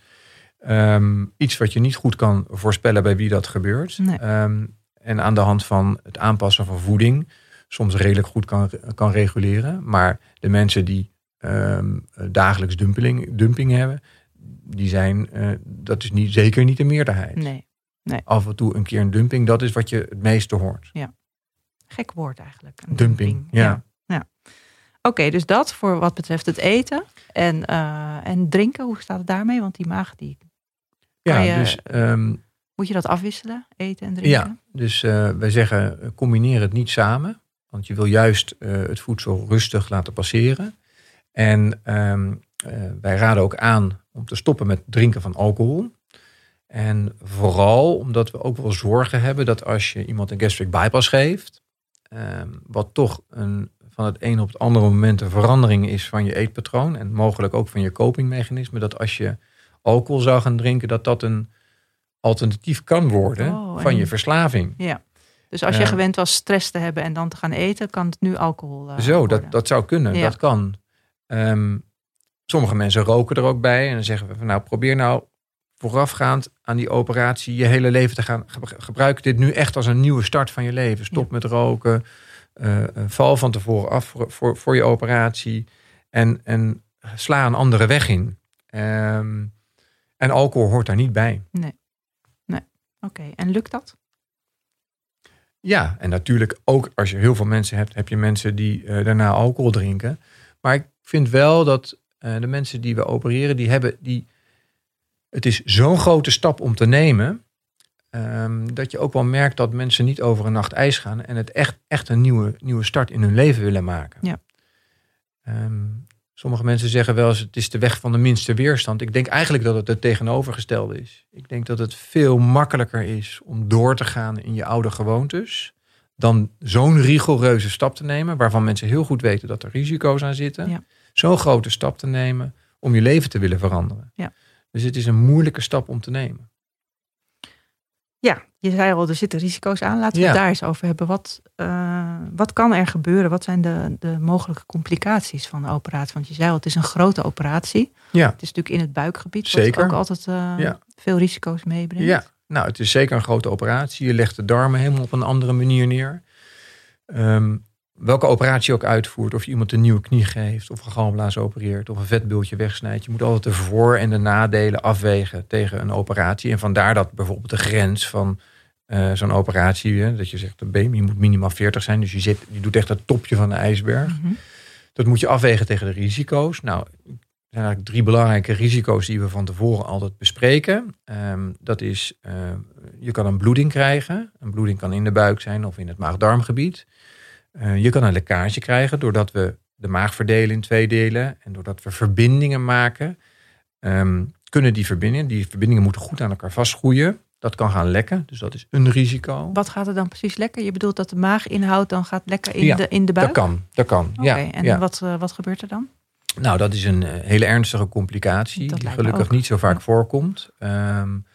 um, iets wat je niet goed kan voorspellen bij wie dat gebeurt. Nee. Um, en aan de hand van het aanpassen van voeding soms redelijk goed kan, kan reguleren. Maar de mensen die um, dagelijks dumping, dumping hebben, die zijn, uh, dat is niet, zeker niet de meerderheid. Nee. nee. Af en toe een keer een dumping, dat is wat je het meeste hoort. Ja. Gek woord eigenlijk. Dumping, dumping. ja. ja. Oké, okay, dus dat voor wat betreft het eten en, uh, en drinken. Hoe staat het daarmee? Want die maag die. Ja, je, dus. Um, moet je dat afwisselen, eten en drinken? Ja, dus uh, wij zeggen combineer het niet samen. Want je wil juist uh, het voedsel rustig laten passeren. En um, wij raden ook aan om te stoppen met drinken van alcohol. En vooral omdat we ook wel zorgen hebben dat als je iemand een gastric bypass geeft, um, wat toch een van het een op het andere moment een verandering is van je eetpatroon en mogelijk ook van je copingmechanisme, dat als je alcohol zou gaan drinken, dat dat een alternatief kan worden oh, van je verslaving. Ja. Dus als je uh, gewend was stress te hebben en dan te gaan eten, kan het nu alcohol uh, Zo, dat, dat zou kunnen. Ja. Dat kan. Um, sommige mensen roken er ook bij en dan zeggen we van nou probeer nou voorafgaand aan die operatie je hele leven te gaan gebruiken. Dit nu echt als een nieuwe start van je leven. Stop ja. met roken. Uh, val van tevoren af voor, voor, voor, je operatie. En, en sla een andere weg in. Um, en alcohol hoort daar niet bij. Nee. nee. Oké, okay. en lukt dat? Ja, en natuurlijk ook als je heel veel mensen hebt, heb je mensen die uh, daarna alcohol drinken. Maar ik vind wel dat uh, de mensen die we opereren, die hebben die. Het is zo'n grote stap om te nemen. Um, dat je ook wel merkt dat mensen niet over een nacht ijs gaan en het echt, echt een nieuwe, nieuwe start in hun leven willen maken. Ja. Um, sommige mensen zeggen wel eens het is de weg van de minste weerstand. Ik denk eigenlijk dat het het tegenovergestelde is. Ik denk dat het veel makkelijker is om door te gaan in je oude gewoontes. Dan zo'n rigoureuze stap te nemen, waarvan mensen heel goed weten dat er risico's aan zitten. Ja. Zo'n grote stap te nemen om je leven te willen veranderen. Ja. Dus het is een moeilijke stap om te nemen. Ja, je zei al, er zitten risico's aan. Laten we Ja. het daar eens over hebben. Wat, eh, wat kan er gebeuren? Wat zijn de, de mogelijke complicaties van de operatie? Want je zei al, het is een grote operatie. Ja, Het is natuurlijk in het buikgebied. Zeker. Wat ook altijd eh, Ja. veel risico's meebrengt. ja. Nou, het is zeker een grote operatie. Je legt de darmen helemaal op een andere manier neer. Ehm, welke operatie je ook uitvoert, of je iemand een nieuwe knie geeft, of een galblaas opereert, of een vetbultje wegsnijdt. Je moet altijd de voor- en de nadelen afwegen tegen een operatie. En vandaar dat bijvoorbeeld de grens van uh, zo'n operatie, dat je zegt de BMI moet minimaal 40 zijn. Dus je, zit, je doet echt het topje van de ijsberg. Mhm. Dat moet je afwegen tegen de risico's. Nou, er zijn eigenlijk drie belangrijke risico's die we van tevoren altijd bespreken. Um, dat is, uh, je kan een bloeding krijgen. Een bloeding kan in de buik zijn of in het maag-darmgebied. Uh, je kan een lekkage krijgen doordat we de maag verdelen in twee delen. En doordat we verbindingen maken, um, kunnen die verbindingen, die verbindingen moeten goed aan elkaar vastgroeien. Dat kan gaan lekken, dus dat is een risico. Wat gaat er dan precies lekken? Je bedoelt dat de maaginhoud dan gaat lekken in, de, in de buik? Dat kan, dat kan. ja, en Wat, uh, wat gebeurt er dan? Nou, dat is een uh, hele ernstige complicatie die gelukkig niet zo vaak voorkomt. Um,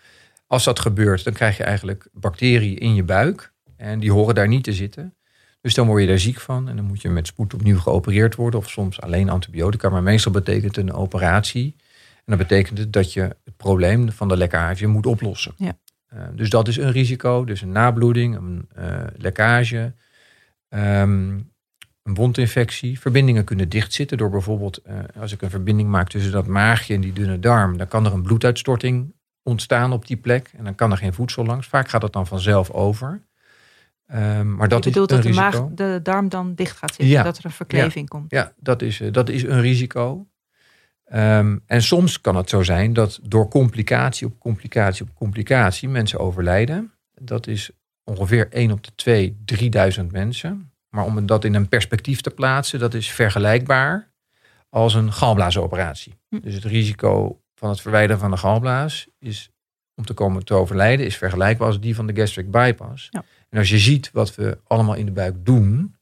als dat gebeurt, dan krijg je eigenlijk bacteriën in je buik. En die horen daar niet te zitten. Dus dan word je daar ziek van. En dan moet je met spoed opnieuw geopereerd worden. Of soms alleen antibiotica. Maar meestal betekent een operatie. En dat betekent het dat je het probleem van de lekkage moet oplossen. Ja. Uh, dus dat is een risico. Dus een nabloeding, een uh, lekkage, um, een wondinfectie. Verbindingen kunnen dichtzitten door bijvoorbeeld, uh, als ik een verbinding maak tussen dat maagje en die dunne darm, dan kan er een bloeduitstorting ontstaan op die plek. En dan kan er geen voedsel langs. Vaak gaat het dan vanzelf over. Um, maar dat Je bedoelt is dat de, maag, de darm dan dicht gaat zitten, ja. dat er een verkleving ja. komt. Ja, dat is, dat is een risico. Um, en soms kan het zo zijn dat door complicatie op complicatie op complicatie mensen overlijden. Dat is ongeveer 1 op de 2, 3000 mensen. Maar om dat in een perspectief te plaatsen, dat is vergelijkbaar als een galblaasoperatie. Hm. Dus het risico van het verwijderen van de galblaas is om te komen te overlijden, is vergelijkbaar als die van de gastric bypass. Ja. En als je ziet wat we allemaal in de buik doen,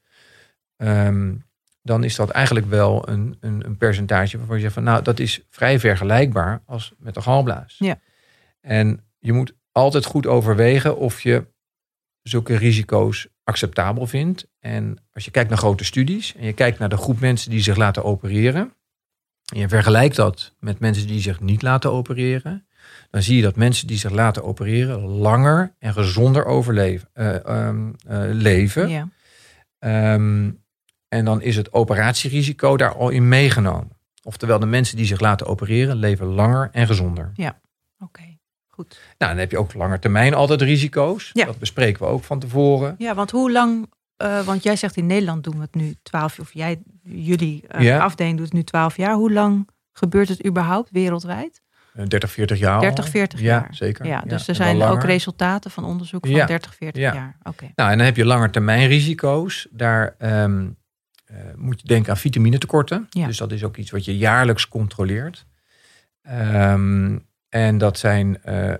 um, dan is dat eigenlijk wel een, een, een, percentage waarvan je zegt van nou, dat is vrij vergelijkbaar als met de galblaas. Ja. En je moet altijd goed overwegen of je zulke risico's acceptabel vindt. En als je kijkt naar grote studies en je kijkt naar de groep mensen die zich laten opereren, en je vergelijkt dat met mensen die zich niet laten opereren, dan zie je dat mensen die zich laten opereren langer en gezonder overleven, uh, um, uh, leven. Ja. Um, en dan is het operatierisico daar al in meegenomen. Oftewel, de mensen die zich laten opereren leven langer en gezonder. Ja, oké. Goed. Nou, dan heb je ook langer termijn altijd risico's. Ja. Dat bespreken we ook van tevoren. Ja, want hoe lang, uh, want jij zegt in Nederland doen we het nu 12, of jij, jullie uh, afdeling doet het nu 12 jaar. Hoe lang gebeurt het überhaupt wereldwijd? 30, 40 jaar. 30, 40 jaar. Ja, zeker. Ja, dus ja, er zijn ook resultaten van onderzoek van 30, 40 jaar. Oké. Okay. Nou, en dan heb je langetermijnrisico's. Daar um, uh, moet je denken aan vitaminetekorten. Ja. Dus dat is ook iets wat je jaarlijks controleert. Um, en dat zijn uh, uh,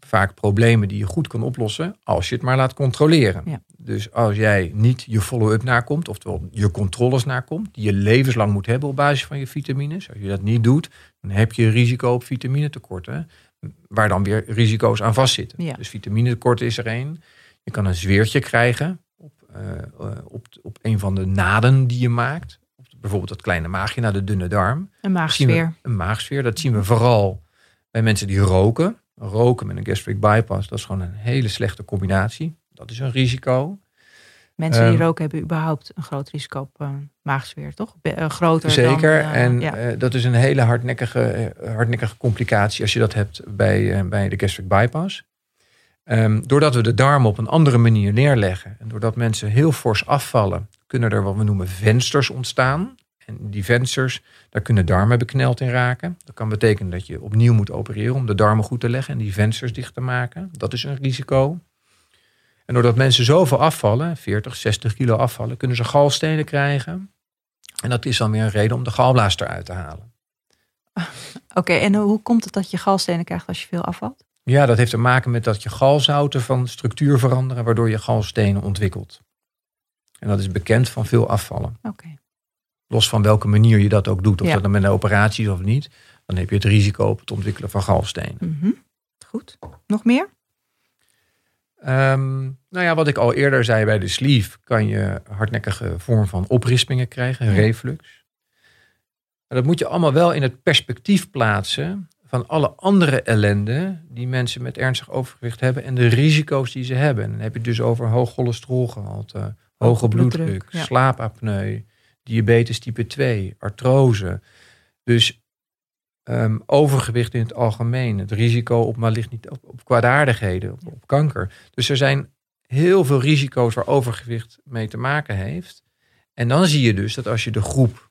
vaak problemen die je goed kan oplossen als je het maar laat controleren. Dus als jij niet je follow-up nakomt, oftewel je controles nakomt, die je levenslang moet hebben op basis van je vitamines. Als je dat niet doet, dan heb je risico op vitaminetekorten, waar dan weer risico's aan vastzitten. Ja. Dus vitaminetekort is er één. Je kan een zweertje krijgen op, uh, op, op een van de naden die je maakt. Bijvoorbeeld dat kleine maagje naar de dunne darm. Een maagsfeer. We, een maagsfeer, dat zien we vooral bij mensen die roken. Roken met een gastric bypass, dat is gewoon een hele slechte combinatie. Dat is een risico. Mensen die um, roken hebben überhaupt een groot risico op uh, maagsfeer, toch? Uh, groter Zeker. dan... Uh, en ja. dat is een hele hardnekkige, hardnekkige complicatie als je dat hebt bij, bij de gastric bypass. Um, doordat we de darm op een andere manier neerleggen en doordat mensen heel fors afvallen, kunnen er wat we noemen vensters ontstaan. En die vensters, daar kunnen darmen bekneld in raken. Dat kan betekenen dat je opnieuw moet opereren om de darmen goed te leggen en die vensters dicht te maken. Dat is een risico. En doordat mensen zoveel afvallen, 40, 60 kilo afvallen, kunnen ze galstenen krijgen. En dat is dan weer een reden om de galblaas eruit te halen. Oké, okay, en hoe komt het dat je galstenen krijgt als je veel afvalt? Ja, dat heeft te maken met dat je galzouten van structuur veranderen, waardoor je galstenen ontwikkelt. En dat is bekend van veel afvallen. Oké. Okay. Los van welke manier je dat ook doet, of ja. dat dan met een operatie is of niet, dan heb je het risico op het ontwikkelen van galstenen. Mm -hmm. Goed. Nog meer? Um, nou ja, wat ik al eerder zei bij de sleeve, kan je hardnekkige vorm van oprispingen krijgen, reflux. Maar dat moet je allemaal wel in het perspectief plaatsen van alle andere ellende die mensen met ernstig overgewicht hebben en de risico's die ze hebben. En dan heb je het dus over hoog cholesterolgehalte, hoge, hoge bloeddruk, bloeddruk ja. slaapapneu, diabetes type 2, artrose. Dus um, overgewicht in het algemeen, het risico op, malignit, op, op kwaadaardigheden, op, op kanker. Dus er zijn heel veel risico's waar overgewicht mee te maken heeft. En dan zie je dus dat als je de groep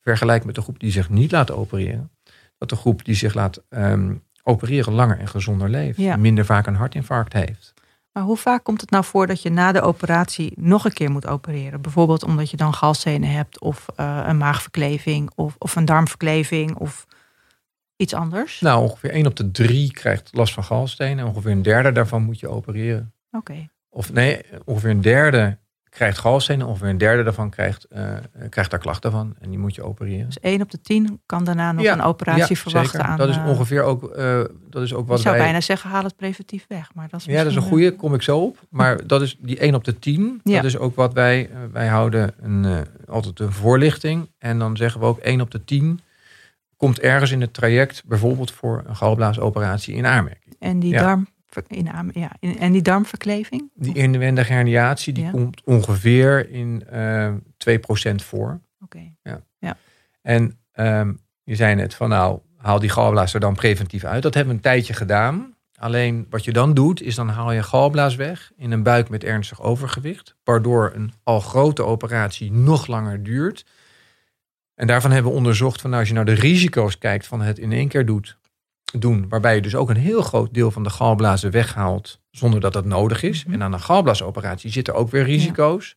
vergelijkt met de groep die zich niet laat opereren, dat de groep die zich laat ehm, opereren langer en gezonder leeft. Ja. Minder vaak een hartinfarct heeft. Maar hoe vaak komt het nou voor dat je na de operatie nog een keer moet opereren? Bijvoorbeeld omdat je dan galstenen hebt of eh, een maagverkleving of, of een darmverkleving of iets anders? Nou, ongeveer 1 op de 3 krijgt last van galstenen. En ongeveer een derde daarvan moet je opereren. Oké. Of nee, ongeveer een derde krijgt galstenen. Ongeveer een derde daarvan krijgt, eh, krijgt daar klachten van. En die moet je opereren. Dus 1 op de 10 kan daarna nog een operatie ja, verwachten zeker. aan... Dat is eh, ongeveer ook, eh, dat is ook ik wat zou wij... bijna zeggen, haal het preventief weg. Maar dat is Ja, dat is een goede, kom ik zo op. Maar dat is die 1 op de 10. Ja. Dat is ook wat wij, wij houden een, altijd een voorlichting. En dan zeggen we ook 1 op de 10 komt ergens in het traject, bijvoorbeeld voor een galblaasoperatie in aanmerking. En die, Ja. darm, in, ja, in- en die darmverkleving? Die inwendige herniatie die Ja. komt ongeveer in eh 2% voor. Oké. En ehm, je zei net van nou, haal die galblaas er dan preventief uit. Dat hebben we een tijdje gedaan. Alleen wat je dan doet, is dan haal je galblaas weg in een buik met ernstig overgewicht. Waardoor een al grote operatie nog langer duurt. En daarvan hebben we onderzocht van nou, als je nou de risico's kijkt van het in één keer doet, doen. Waarbij je dus ook een heel groot deel van de galblazen weghaalt zonder dat dat nodig is. Mhm. En aan een galblaasoperatie zitten ook weer risico's.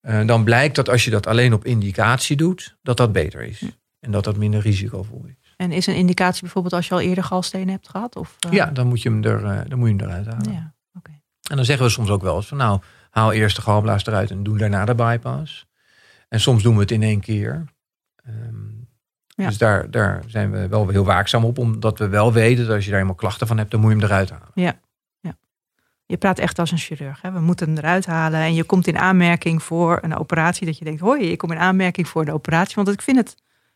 Eh, dan blijkt dat als je dat alleen op indicatie doet, dat dat beter is. En dat dat minder risicovol is. En is een indicatie bijvoorbeeld als je al eerder galstenen hebt gehad? Of, eh, Ja, dan moet je hem, er, eh, dan moet je hem eruit halen. ja. En dan zeggen we soms ook wel eens van nou, haal eerst de galblaas eruit en doe daarna de bypass. En soms doen we het in één keer. Ehm, Ja. Dus daar, daar zijn we wel heel waakzaam op, omdat we wel weten dat als je daar helemaal klachten van hebt, dan moet je hem eruit halen. Je praat echt als een chirurg. Hè? We moeten hem eruit halen. En je komt in aanmerking voor een operatie. Dat je denkt, hoi, ik kom in aanmerking voor de operatie. Want ik vind het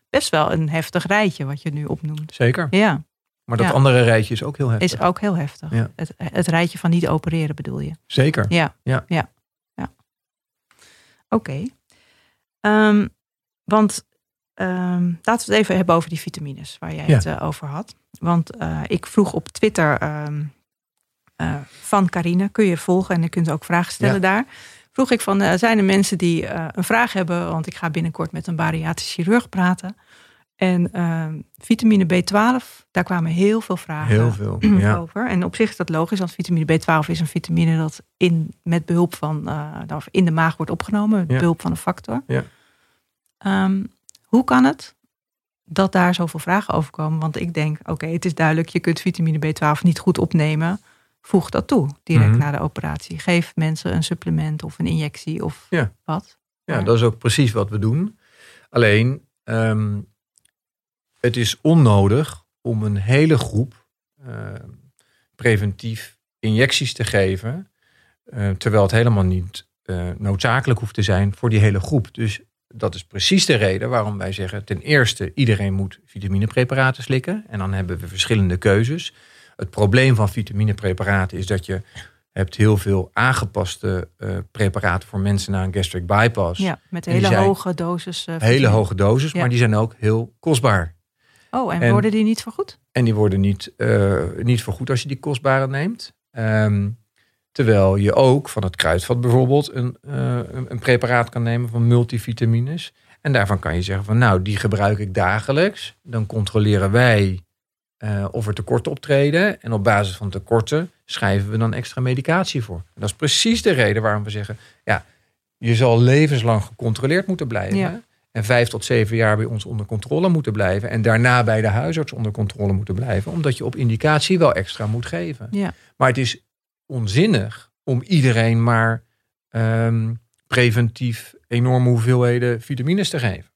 best wel een heftig rijtje wat je nu opnoemt. Zeker. Ja, Maar dat Ja. andere rijtje is ook heel heftig. is ook heel heftig. Ja. Het, het rijtje van niet opereren bedoel je? Zeker. Ja. Ja. ja. ja. Oké. Ehm, want ehm, laten we het even hebben over die vitamines waar jij Ja. het eh, over had. Want eh, ik vroeg op Twitter ehm, eh, van Carine, kun je volgen en je kunt ook vragen stellen Ja. daar. Vroeg ik van, zijn er mensen die een vraag hebben? Want ik ga binnenkort met een bariatrisch chirurg praten. En ehm, vitamine B12, daar kwamen heel veel vragen Heel veel. Ja. over. En op zich is dat logisch, want vitamine B12 is een vitamine dat in, met behulp van, of in de maag wordt opgenomen, met behulp van een factor. Ja. Hoe kan het dat daar zoveel vragen over komen? Want ik denk, oké, het is duidelijk, je kunt vitamine B12 niet goed opnemen. Voeg dat toe, direct Mhm. na de operatie. Geef mensen een supplement of een injectie of Ja. wat. Ja, dat is ook precies wat we doen. Alleen, ehm, het is onnodig om een hele groep ehm, preventief injecties te geven, eh, terwijl het helemaal niet eh, noodzakelijk hoeft te zijn voor die hele groep. Dus dat is precies de reden waarom wij zeggen: ten eerste, iedereen moet vitaminepreparaten slikken. En dan hebben we verschillende keuzes. Het probleem van vitaminepreparaten is dat je hebt heel veel aangepaste eh, preparaten voor mensen na een gastric bypass. Ja, met hele zijn hoge doses. eh, Hele hoge doses, Ja. maar die zijn ook heel kostbaar. Oh, en, en- worden die niet vergoed? En die worden niet, eh, niet vergoed als je die kostbare neemt. Ehm, terwijl je ook van het kruidvat bijvoorbeeld een, eh, een, een preparaat kan nemen van multivitamines. En daarvan kan je zeggen van nou, die gebruik ik dagelijks. Dan controleren wij eh, of er tekorten optreden. En op basis van tekorten schrijven we dan extra medicatie voor. En dat is precies de reden waarom we zeggen, ja, je zal levenslang gecontroleerd moeten blijven. Ja. En vijf tot zeven jaar bij ons onder controle moeten blijven. En daarna bij de huisarts onder controle moeten blijven. Omdat je op indicatie wel extra moet geven. Ja. Maar het is onzinnig om iedereen maar ehm, preventief enorme hoeveelheden vitamines te geven.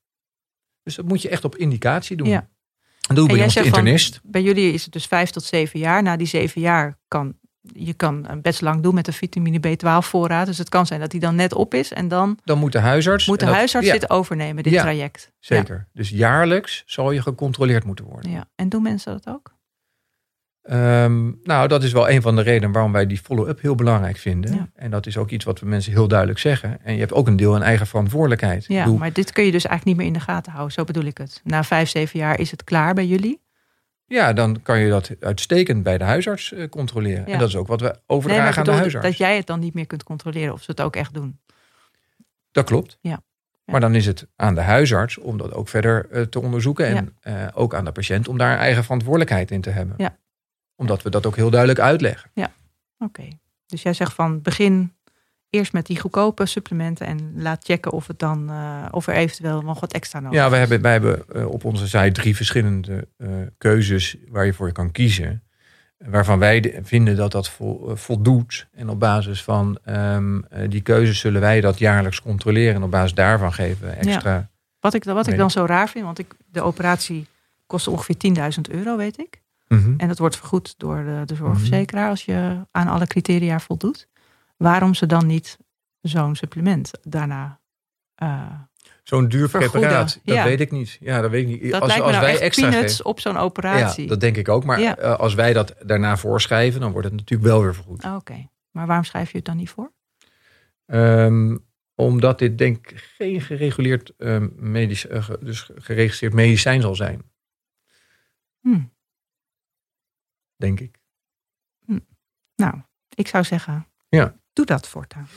Dus dat moet je echt op indicatie doen. Ja. En doe bij ons van- internist. Bij jullie is het dus vijf tot zeven jaar. Na die zeven jaar kan je kan eh, best lang doen met een vitamine B12 voorraad. Dus het kan zijn dat die dan net op is. En dan Dan moet de huisarts. moet de dat- huisarts ja, dit overnemen, dit Ja. traject. Zeker. Dus jaarlijks zal je gecontroleerd moeten worden. Ja. En doen mensen dat ook? Ehm, nou, dat is wel een van de redenen waarom wij die follow-up heel belangrijk vinden. Ja. En dat is ook iets wat we mensen heel duidelijk zeggen. En je hebt ook een deel aan eigen verantwoordelijkheid. Ja, bedoel, maar dit kun je dus eigenlijk niet meer in de gaten houden. Zo bedoel ik het. Na vijf, zeven jaar is het klaar bij jullie. Ja, dan kan je dat uitstekend bij de huisarts uh, controleren. En dat is ook wat we overdragen aan de huisarts. Dat jij het dan niet meer kunt controleren of ze het ook echt doen. Dat klopt. Ja. Maar dan is het aan de huisarts om dat ook verder uh, te onderzoeken. En uh, ook aan de patiënt om daar eigen verantwoordelijkheid in te hebben. Ja. Omdat we dat ook heel duidelijk uitleggen. Ja, oké. Dus jij zegt van begin eerst met die goedkope supplementen en laat checken of, het dan, uh, of er eventueel nog wat extra nodig is. Ja, wij hebben, wij hebben op onze site drie verschillende keuzes waar je voor je kan kiezen waarvan wij vinden dat dat eh, voldoet. En op basis van um, die keuzes zullen wij dat jaarlijks controleren. En op basis daarvan geven we extra. Ja. Wat, ik, wat ik dan zo raar vind, want ik, de operatie kost ongeveer 10.000 euro, weet ik. Mm -hmm. En dat wordt vergoed door de, de zorgverzekeraar als je aan alle criteria voldoet. Waarom ze dan niet zo'n supplement daarna uh, Zo'n duur preparaat, dat weet ik niet. Ja, dat weet ik niet. Dat als, als nou wij extra peanuts op zo'n operatie. Ja, dat denk ik ook. Maar eh, als wij dat daarna voorschrijven, dan wordt het natuurlijk wel weer vergoed. Oh, Oké, maar waarom schrijf je het dan niet voor? Um, omdat dit denk ik geen gereguleerd uh, medisch, uh, dus geregistreerd medicijn zal zijn. Hmm. Denk ik. Hm. Nou, ik zou zeggen, ja. doe dat voortaan.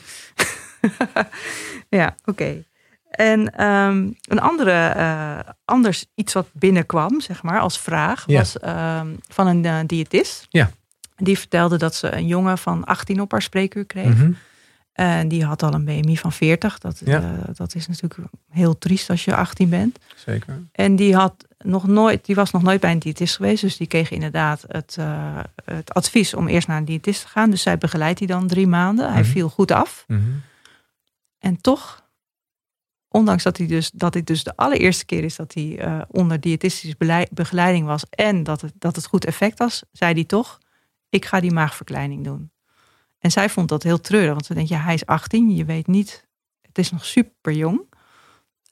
ja, oké. Okay. En um, een andere, uh, anders iets wat binnenkwam, zeg maar, als vraag, ja. was um, van een uh, diëtist. Ja. Die vertelde dat ze een jongen van 18 op haar spreekuur kreeg. Mm -hmm. En die had al een BMI van 40. Dat, Ja. uh, dat is natuurlijk heel triest als je 18 bent. Zeker. En die, had nog nooit, die was nog nooit bij een diëtist geweest. Dus die kreeg inderdaad het, uh, het advies om eerst naar een diëtist te gaan. Dus zij begeleidt die dan drie maanden. Hij Mhm. viel goed af. Mhm. En toch, ondanks dat, hij dus, dat dit dus de allereerste keer is dat hij eh, onder diëtistische begeleiding was en dat het, dat het goed effect was, zei hij toch: Ik ga die maagverkleining doen. En zij vond dat heel treurig, want ze denkt: Ja, hij is 18, je weet niet, het is nog super jong.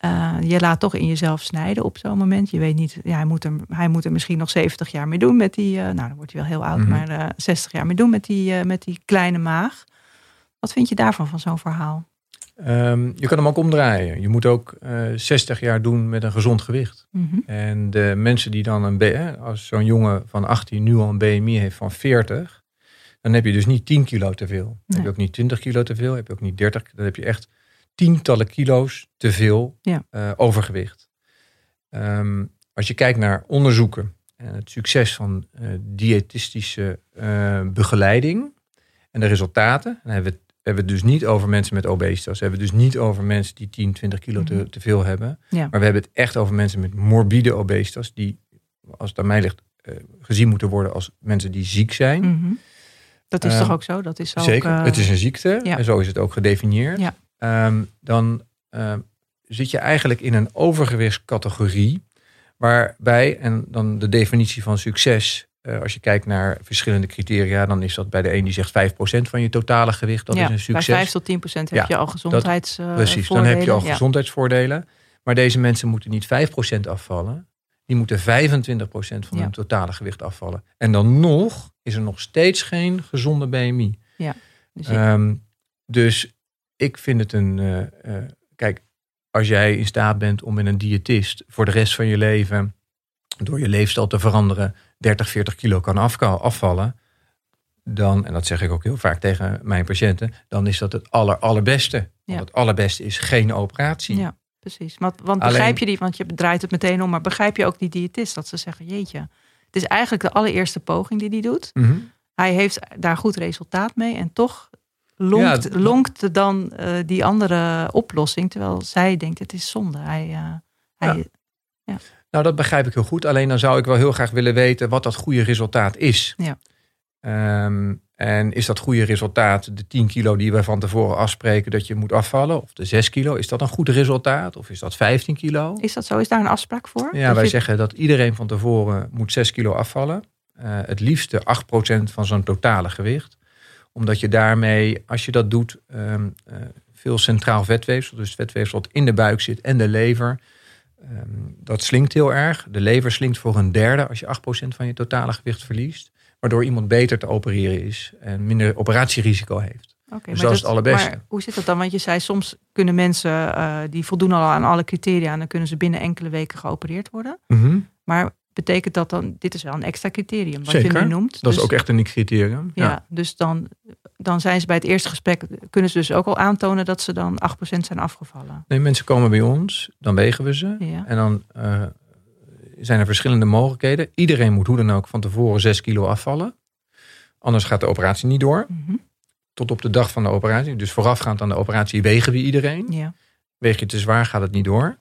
Eh, je laat toch in jezelf snijden op zo'n moment. Je weet niet, ja, hij, moet er, hij moet er misschien nog 70 jaar mee doen met die, eh, nou dan wordt hij wel heel oud, Mhm. maar eh, 60 jaar mee doen met die, eh, met die kleine maag. Wat vind je daarvan, van zo'n verhaal? Ehm, je kan hem ook omdraaien. Je moet ook eh 60 jaar doen met een gezond gewicht. Mhm. En de mensen die dan een B, als zo'n jongen van 18 nu al een BMI heeft van 40, dan heb je dus niet 10 kilo te veel. Dan heb Nee. je ook niet 20 kilo te veel, heb je ook niet 30. Dan heb je echt tientallen kilo's te veel Ja. eh, overgewicht. Ehm, als je kijkt naar onderzoeken en het succes van eh, diëtistische eh, begeleiding en de resultaten, dan hebben we, het, hebben we het dus niet over mensen met obesitas. We hebben het dus niet over mensen die 10, 20 kilo te, Mhm. te veel hebben. Ja. Maar we hebben het echt over mensen met morbide obesitas, die, als het aan mij ligt, gezien moeten worden als mensen die ziek zijn. Mhm. Dat is toch ook zo? Dat is ook, Zeker, het is een ziekte ja. en zo is het ook gedefinieerd. Ja. Ehm, dan ehm, zit je eigenlijk in een overgewichtscategorie, waarbij, en dan de definitie van succes, eh, als je kijkt naar verschillende criteria, dan is dat bij de een die zegt 5% van je totale gewicht, dat ja, is een Bij succes. 5 tot 10 procent heb Ja, je al gezondheids. eh, Precies, dan heb je al voordelen. Ja. gezondheidsvoordelen. Maar deze mensen moeten niet 5% afvallen. Die moeten 25% van Ja. hun totale gewicht afvallen. En dan nog is er nog steeds geen gezonde BMI. Dus ik- Ehm, dus ik vind het een. eh, eh, kijk, als jij in staat bent om met een diëtist voor de rest van je leven. door je leefstijl te veranderen. 30, 40 kilo kan afvallen. Dan, en dat zeg ik ook heel vaak tegen mijn patiënten. dan is dat het aller, allerbeste. Want het allerbeste is geen operatie. ja, precies. Want, want Alleen- begrijp je die, want je draait het meteen om, maar begrijp je ook die diëtist dat ze zeggen: Jeetje, het is eigenlijk de allereerste poging die hij doet. Mhm. Hij heeft daar goed resultaat mee en toch lonkt, Ja, dan eh, die andere oplossing, terwijl zij denkt: Het is zonde. Hij, eh, hij, Nou, dat begrijp ik heel goed. Alleen dan zou ik wel heel graag willen weten wat dat goede resultaat is. Ja. Ehm, en is dat goede resultaat de 10 kilo die we van tevoren afspreken dat je moet afvallen? Of de 6 kilo? Is dat een goed resultaat? Of is dat 15 kilo? Is dat zo? Is daar een afspraak voor? Ja, Dat wij je- zeggen dat iedereen van tevoren moet 6 kilo afvallen. Eh, het liefste 8% van zo'n totale gewicht. Omdat je daarmee, als je dat doet, ehm, eh, veel centraal vetweefsel, dus het vetweefsel wat in de buik zit en de lever, ehm, dat slinkt heel erg. De lever slinkt voor een derde als je 8% van je totale gewicht verliest. Waardoor iemand beter te opereren is en minder operatierisico heeft. Oké, Dus maar dat is het allerbeste. Maar hoe zit dat dan? Want je zei soms kunnen mensen eh, die voldoen al aan alle criteria en dan kunnen ze binnen enkele weken geopereerd worden. Maar betekent dat dan, dit is wel een extra criterium wat Zeker. je nu noemt. Dat is Dus- ook echt een criterium. Ja, dus dan, dan zijn ze bij het eerste gesprek, kunnen ze dus ook al aantonen dat ze dan 8% zijn afgevallen. Nee, mensen komen bij ons, dan wegen we ze. Ja. En dan eh, zijn er verschillende mogelijkheden. Iedereen moet hoe dan ook van tevoren 6 kilo afvallen. Anders gaat de operatie niet door. Mhm. Tot op de dag van de operatie. Dus voorafgaand aan de operatie wegen we iedereen. Ja. Weeg je te zwaar, gaat het niet door.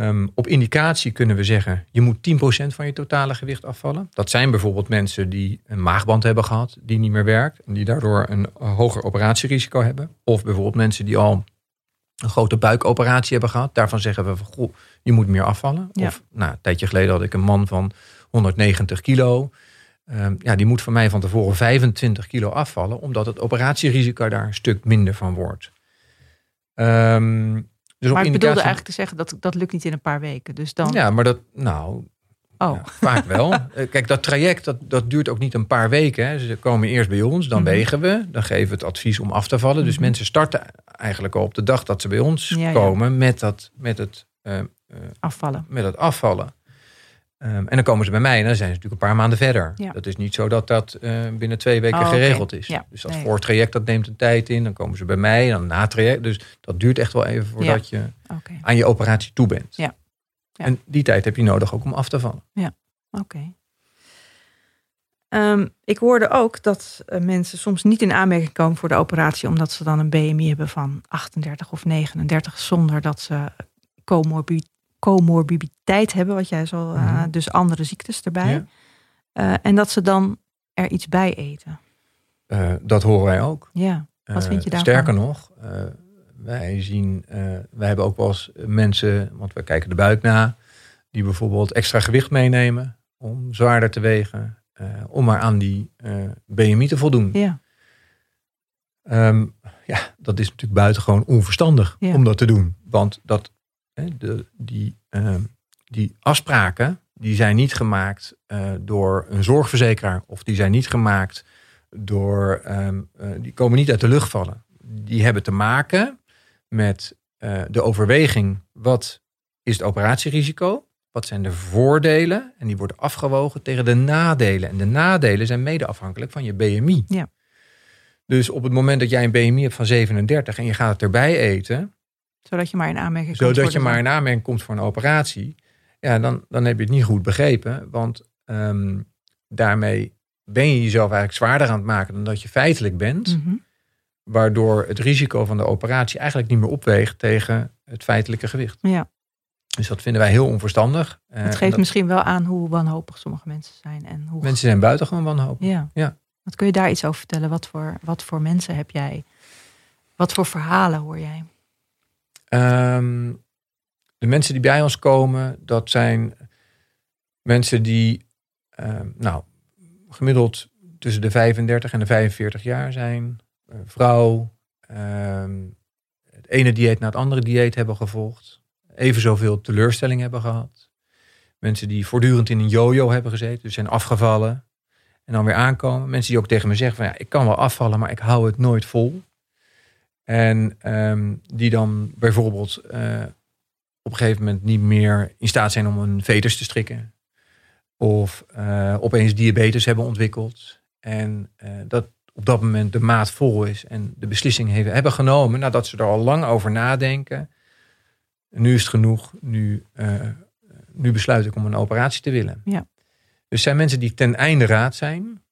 Ehm, op indicatie kunnen we zeggen, je moet 10% van je totale gewicht afvallen. Dat zijn bijvoorbeeld mensen die een maagband hebben gehad, die niet meer werkt. En die daardoor een hoger operatierisico hebben. Of bijvoorbeeld mensen die al een grote buikoperatie hebben gehad. Daarvan zeggen we van, goh, je moet meer afvallen. Ja. Of nou, een tijdje geleden had ik een man van 190 kilo. Ehm, ja, die moet van mij van tevoren 25 kilo afvallen. Omdat het operatierisico daar een stuk minder van wordt. Ehm, dus Maar ik bedoelde eigenlijk te zeggen dat dat lukt niet in een paar weken. Dus dan, Ja, maar dat, nou, oh, ja, vaak wel. Eh, Kijk, dat traject, dat, dat duurt ook niet een paar weken. Hè. Ze komen eerst bij ons, dan Mhm. wegen we. Dan geven we het advies om af te vallen. Dus Mhm. mensen starten eigenlijk al op de dag dat ze bij ons Ja, ja. komen met, dat, met, het, eh, eh, afvallen. met het afvallen. Ehm, en dan komen ze bij mij en dan zijn ze natuurlijk een paar maanden verder. Ja. Dat is niet zo dat dat eh, binnen twee weken Oh, geregeld is. Ja, Dus dat nee. voortraject dat neemt een tijd in. Dan komen ze bij mij, dan na traject. Dus dat duurt echt wel even voordat je aan je operatie toe bent. Ja. Ja. En die tijd heb je nodig ook om af te vallen. oké. Ehm, ik hoorde ook dat eh, mensen soms niet in aanmerking komen voor de operatie, omdat ze dan een BMI hebben van 38 of 39, zonder dat ze comorbi- comorbiditeit hebben, wat jij zo, eh, Mhm. dus andere ziektes erbij. Ja. Eh, en dat ze dan er iets bij eten. Eh, dat horen wij ook. Ja, Wat vind je daarvan? Sterker nog, wij zien, wij hebben ook wel eens mensen, want we kijken de buik na, die bijvoorbeeld extra gewicht meenemen om zwaarder te wegen, om maar aan die BMI te voldoen. ja, Ehm, ja, dat is natuurlijk buitengewoon onverstandig Ja. om dat te doen. Want dat, de, die, ehm, die afspraken die zijn niet gemaakt eh, door een zorgverzekeraar of die zijn niet gemaakt door, ehm, eh, die komen niet uit de lucht vallen. Die hebben te maken met eh, de overweging, wat is het operatierisico? Wat zijn de voordelen? En die worden afgewogen tegen de nadelen. En de nadelen zijn mede afhankelijk van je BMI. Ja. Dus op het moment dat jij een BMI hebt van 37 en je gaat het erbij eten, zodat je maar in aanmerking komt. zodat voor je de- maar in aanmerking komt voor een operatie, ja, dan, dan heb je het niet goed begrepen. Want ehm, daarmee ben je jezelf eigenlijk zwaarder aan het maken dan dat je feitelijk bent. Mhm. Waardoor het risico van de operatie eigenlijk niet meer opweegt tegen het feitelijke gewicht. Ja, Dus dat vinden wij heel onverstandig. Eh, het geeft dat- misschien wel aan hoe wanhopig sommige mensen zijn. En hoe... Mensen zijn buitengewoon wanhopig. Ja. Ja. Wat kun je daar iets over vertellen? Wat voor, wat voor mensen heb jij? Wat voor verhalen hoor jij? Ehm, de mensen die bij ons komen, dat zijn mensen die ehm, nou, gemiddeld tussen de 35 en de 45 jaar zijn. Eh, vrouw, ehm, het ene dieet na het andere dieet hebben gevolgd. Even zoveel teleurstelling hebben gehad. Mensen die voortdurend in een yo-yo hebben gezeten, dus zijn afgevallen. En dan weer aankomen. Mensen die ook tegen me zeggen van ja, ik kan wel afvallen, maar ik hou het nooit vol. En ehm, die dan bijvoorbeeld eh, op een gegeven moment niet meer in staat zijn om een veters te strikken. Of eh, opeens diabetes hebben ontwikkeld. En eh, dat op dat moment de maat vol is en de beslissing hebben, hebben genomen nadat ze er al lang over nadenken. Nu is het genoeg, nu, nu besluit ik om een operatie te willen. Ja. Dus zijn mensen die ten einde raad zijn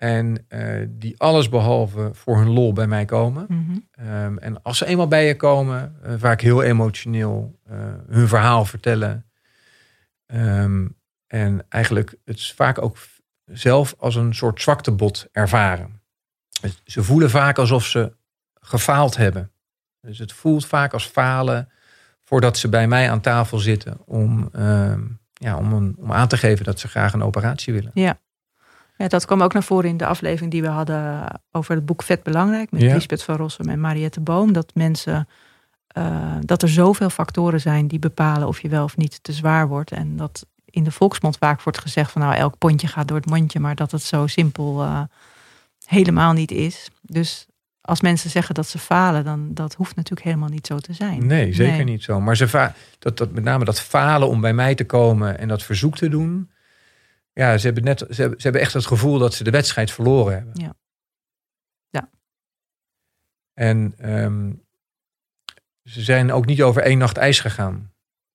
en eh, die alles behalve voor hun lol bij mij komen. Mhm. Ehm, en als ze eenmaal bij je komen, eh, vaak heel emotioneel eh, hun verhaal vertellen. Ehm, en eigenlijk het vaak ook zelf als een soort zwaktebod ervaren. Ze voelen vaak alsof ze gefaald hebben. Dus het voelt vaak als falen voordat ze bij mij aan tafel zitten om, ehm, ja, om, een, om aan te geven dat ze graag een operatie willen. Ja, dat kwam ook naar voren in de aflevering die we hadden over het boek Vet Belangrijk. Met Ja. Lisbeth van Rossum en Mariette Boom. Dat mensen, eh, dat er zoveel factoren zijn die bepalen of je wel of niet te zwaar wordt. En dat in de volksmond vaak wordt gezegd van nou elk pondje gaat door het mondje. Maar dat het zo simpel eh, helemaal niet is. Dus als mensen zeggen dat ze falen, dan dat hoeft natuurlijk helemaal niet zo te zijn. Nee, zeker Nee. niet zo. Maar ze dat, dat, met name dat falen om bij mij te komen en dat verzoek te doen. Ja, ze hebben, net, ze, hebben, ze hebben echt het gevoel dat ze de wedstrijd verloren hebben. Ja. Ja. En ehm, ze zijn ook niet over één nacht ijs gegaan.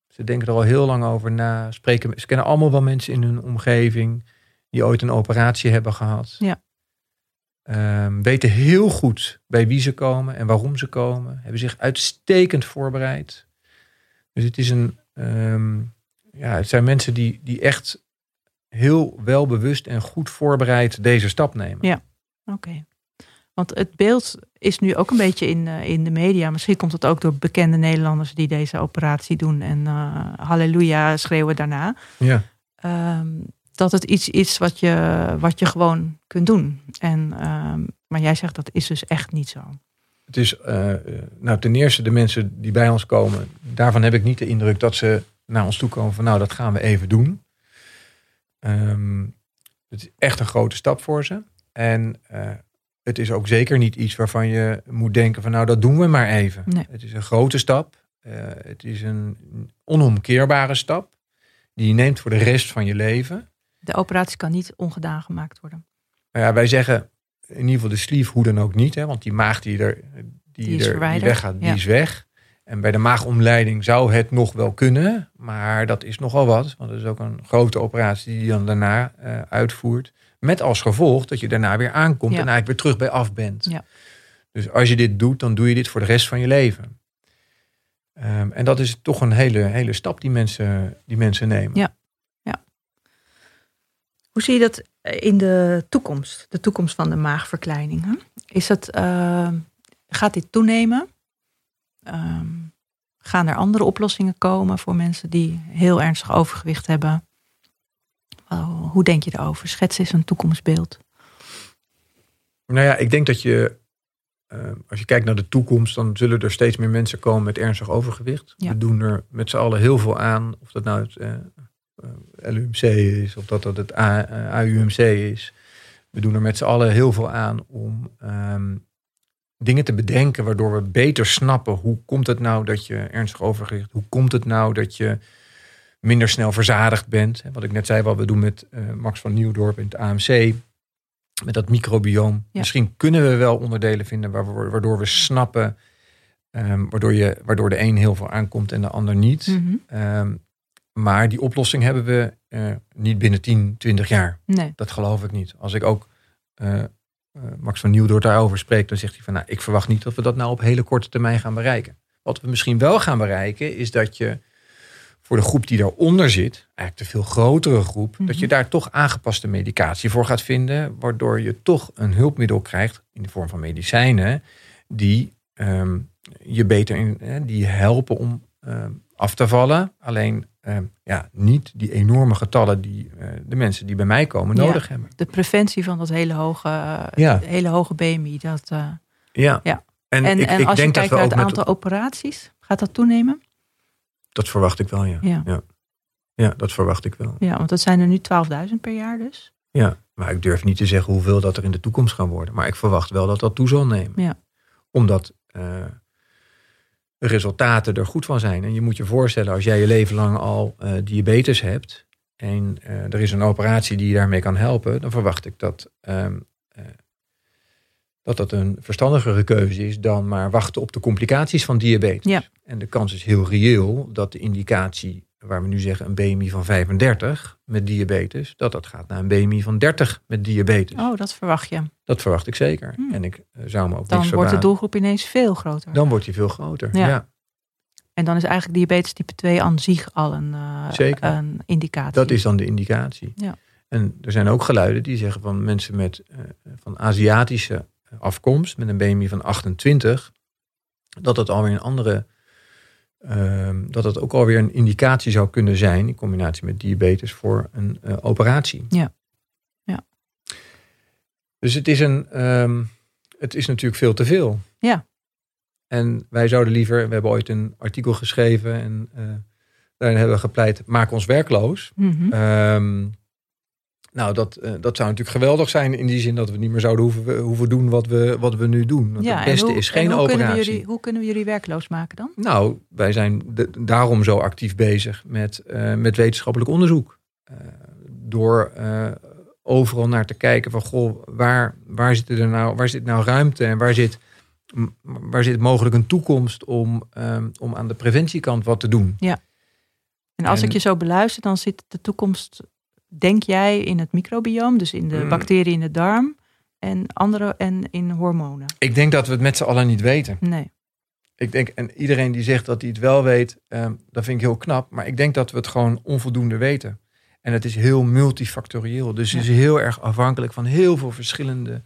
Ze denken er al heel lang over na. Spreken, ze kennen allemaal wel mensen in hun omgeving die ooit een operatie hebben gehad. Ja. Um, weten heel goed bij wie ze komen en waarom ze komen. Hebben zich uitstekend voorbereid. Dus het is een. Um, ja, het zijn mensen die, die echt heel welbewust en goed voorbereid deze stap nemen. Ja, oké. Want het beeld is nu ook een beetje in, uh, in de media. Misschien komt het ook door bekende Nederlanders die deze operatie doen en uh, halleluja schreeuwen daarna. Ja. Um, dat het iets is wat je, wat je gewoon kunt doen. En, um, maar jij zegt dat is dus echt niet zo. Het is, uh, nou ten eerste de mensen die bij ons komen, daarvan heb ik niet de indruk dat ze naar ons toe komen van nou dat gaan we even doen. Um, het is echt een grote stap voor ze. En uh, het is ook zeker niet iets waarvan je moet denken van nou dat doen we maar even. Nee. Het is een grote stap. Uh, het is een onomkeerbare stap die je neemt voor de rest van je leven. De operatie kan niet ongedaan gemaakt worden. Nou ja, wij zeggen in ieder geval de sleeve hoe dan ook niet. Hè, want die maag die er, die, er, die weggaat, die is weg. En bij de maagomleiding zou het nog wel kunnen. Maar dat is nogal wat. Want dat is ook een grote operatie die je dan daarna uh, uitvoert. Met als gevolg dat je daarna weer aankomt Ja. en eigenlijk weer terug bij af bent. Ja. Dus als je dit doet, dan doe je dit voor de rest van je leven. Ehm, en dat is toch een hele, hele stap die mensen, die mensen nemen. Ja. Hoe zie je dat in de toekomst? De toekomst van de maagverkleining. Hè? Is dat, uh, gaat dit toenemen? Um, gaan er andere oplossingen komen voor mensen die heel ernstig overgewicht hebben? Hoe denk je daarover? Schets eens een toekomstbeeld. Nou ja, ik denk dat je, uh, als je kijkt naar de toekomst, dan zullen er steeds meer mensen komen met ernstig overgewicht. Ja. We doen er met z'n allen heel veel aan, of dat nou het uh, LUMC is, of dat dat het AUMC is. We doen er met z'n allen heel veel aan om um, dingen te bedenken waardoor we beter snappen hoe komt het nou dat je ernstig overgewicht, hoe komt het nou dat je minder snel verzadigd bent. Wat ik net zei, wat we doen met uh, Max van Nieuwdorp in het AMC, met dat microbioom. Ja. Misschien kunnen we wel onderdelen vinden waardoor we snappen, um, waardoor, je, waardoor de een heel veel aankomt en de ander niet. Mm -hmm. um, maar die oplossing hebben we uh, niet binnen 10, 20 jaar. Nee. Dat geloof ik niet. Als ik ook uh, Max van Nieuwdorp daarover spreek, dan zegt hij van nou, ik verwacht niet dat we dat nou op hele korte termijn gaan bereiken. Wat we misschien wel gaan bereiken, is dat je voor de groep die daaronder zit, eigenlijk de veel grotere groep, mm -hmm. dat je daar toch aangepaste medicatie voor gaat vinden, waardoor je toch een hulpmiddel krijgt in de vorm van medicijnen die um, je beter in, die helpen om um, af te vallen. Alleen um, ja, niet die enorme getallen die uh, de mensen die bij mij komen nodig ja, hebben. De preventie van dat hele hoge, ja. hele hoge BMI. Dat, uh, ja. ja. En, en, ik, en ik als denk je kijkt naar het aantal met, operaties, gaat dat toenemen? Dat verwacht ik wel, ja. Ja, ja. ja dat verwacht ik wel. Ja, want dat zijn er nu 12.000 per jaar dus. Ja, maar ik durf niet te zeggen hoeveel dat er in de toekomst gaan worden. Maar ik verwacht wel dat dat toe zal nemen. Ja. Omdat resultaten er goed van zijn. En je moet je voorstellen, als jij je leven lang al uh, diabetes hebt... en uh, er is een operatie die je daarmee kan helpen... dan verwacht ik dat um, dat, dat een verstandigere keuze is... dan maar wachten op de complicaties van diabetes. Ja. En de kans is heel reëel dat de indicatie waar we nu zeggen een BMI van 35 met diabetes, dat dat gaat naar een BMI van 30 met diabetes. Oh, dat verwacht je. Dat verwacht ik zeker. Hmm. En ik uh, zou me ook Dan wordt de doelgroep ineens veel groter. Dan wordt die veel groter. Ja. Ja. En dan is eigenlijk diabetes type 2 aan zich al een, uh, Zeker. een indicatie. Dat is dan de indicatie. Ja. En er zijn ook geluiden die zeggen van mensen met uh, van Aziatische afkomst, met een BMI van 28, dat dat alweer een andere Um, dat het ook alweer een indicatie zou kunnen zijn, in combinatie met diabetes, voor een uh, operatie. Ja. ja. Dus het is, een, um, het is natuurlijk veel te veel. Ja. En wij zouden liever, we hebben ooit een artikel geschreven en uh, daarin hebben we gepleit, maak ons werkloos. Mm -hmm. um, nou, dat, uh, dat zou natuurlijk geweldig zijn in die zin dat we niet meer zouden hoeven, hoeven doen wat we, wat we nu doen. Want ja, het beste hoe, is geen hoe operatie. Kunnen jullie, hoe kunnen we jullie werkloos maken dan? Nou, wij zijn de, daarom zo actief bezig met, uh, met wetenschappelijk onderzoek. Uh, door overal naar te kijken van goh, waar, waar, zit er nou, waar zit nou ruimte en waar zit, waar zit mogelijk een toekomst om, um, om aan de preventiekant wat te doen. Ja. En als ik je zo beluister, dan zit de toekomst, denk jij, in het microbiome, dus in de mm. bacteriën in de darm en andere en in hormonen? Ik denk dat we het met z'n allen niet weten. Nee. Ik denk, en iedereen die zegt dat hij het wel weet, um, dat vind ik heel knap. Maar ik denk dat we het gewoon onvoldoende weten. En het is heel multifactorieel. Dus het is heel erg afhankelijk van heel veel verschillende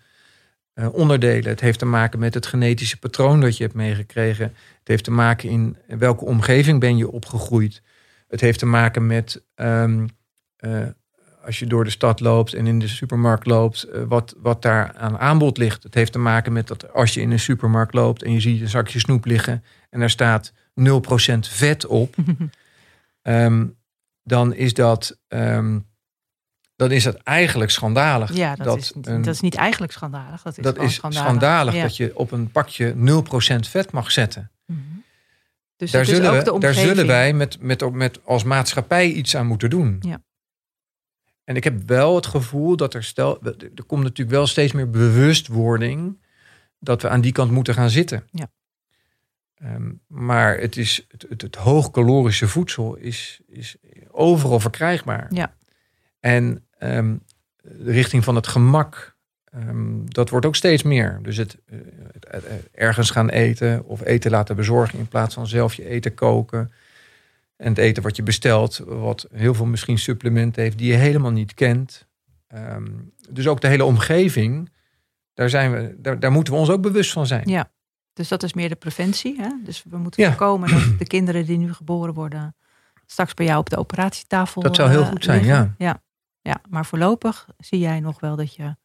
uh, onderdelen. Het heeft te maken met het genetische patroon dat je hebt meegekregen. Het heeft te maken in welke omgeving ben je opgegroeid. Het heeft te maken met um, uh, als je door de stad loopt en in de supermarkt loopt, uh, wat, wat daar aan aanbod ligt. Het heeft te maken met dat als je in een supermarkt loopt en je ziet een zakje snoep liggen en daar staat 0% vet op. um, dan is dat, um, dan is dat eigenlijk schandalig. Ja, dat, is, dat is niet eigenlijk schandalig. Dat is, dat is schandalig, schandalig dat je op een pakje 0% vet mag zetten. -hmm. Dus daar, zullen, we, daar zullen wij met, met, met als maatschappij iets aan moeten doen. Ja. En ik heb wel het gevoel dat er stel, er komt natuurlijk wel steeds meer bewustwording dat we aan die kant moeten gaan zitten. Ja. Um, maar het, is, het, het, het hoogcalorische voedsel is, is overal verkrijgbaar. Ja. En um, de richting van het gemak, um, dat wordt ook steeds meer. Dus het, uh, het, ergens gaan eten of eten laten bezorgen in plaats van zelf je eten koken. En het eten wat je bestelt, wat heel veel misschien supplementen heeft die je helemaal niet kent. Um, dus ook de hele omgeving, daar, zijn we, daar, daar moeten we ons ook bewust van zijn. Ja, dus dat is meer de preventie. Hè? Dus we moeten ja. voorkomen dat de kinderen die nu geboren worden straks bij jou op de operatietafel. Dat zou heel goed zijn, ja. ja. Ja, maar voorlopig zie jij nog wel dat je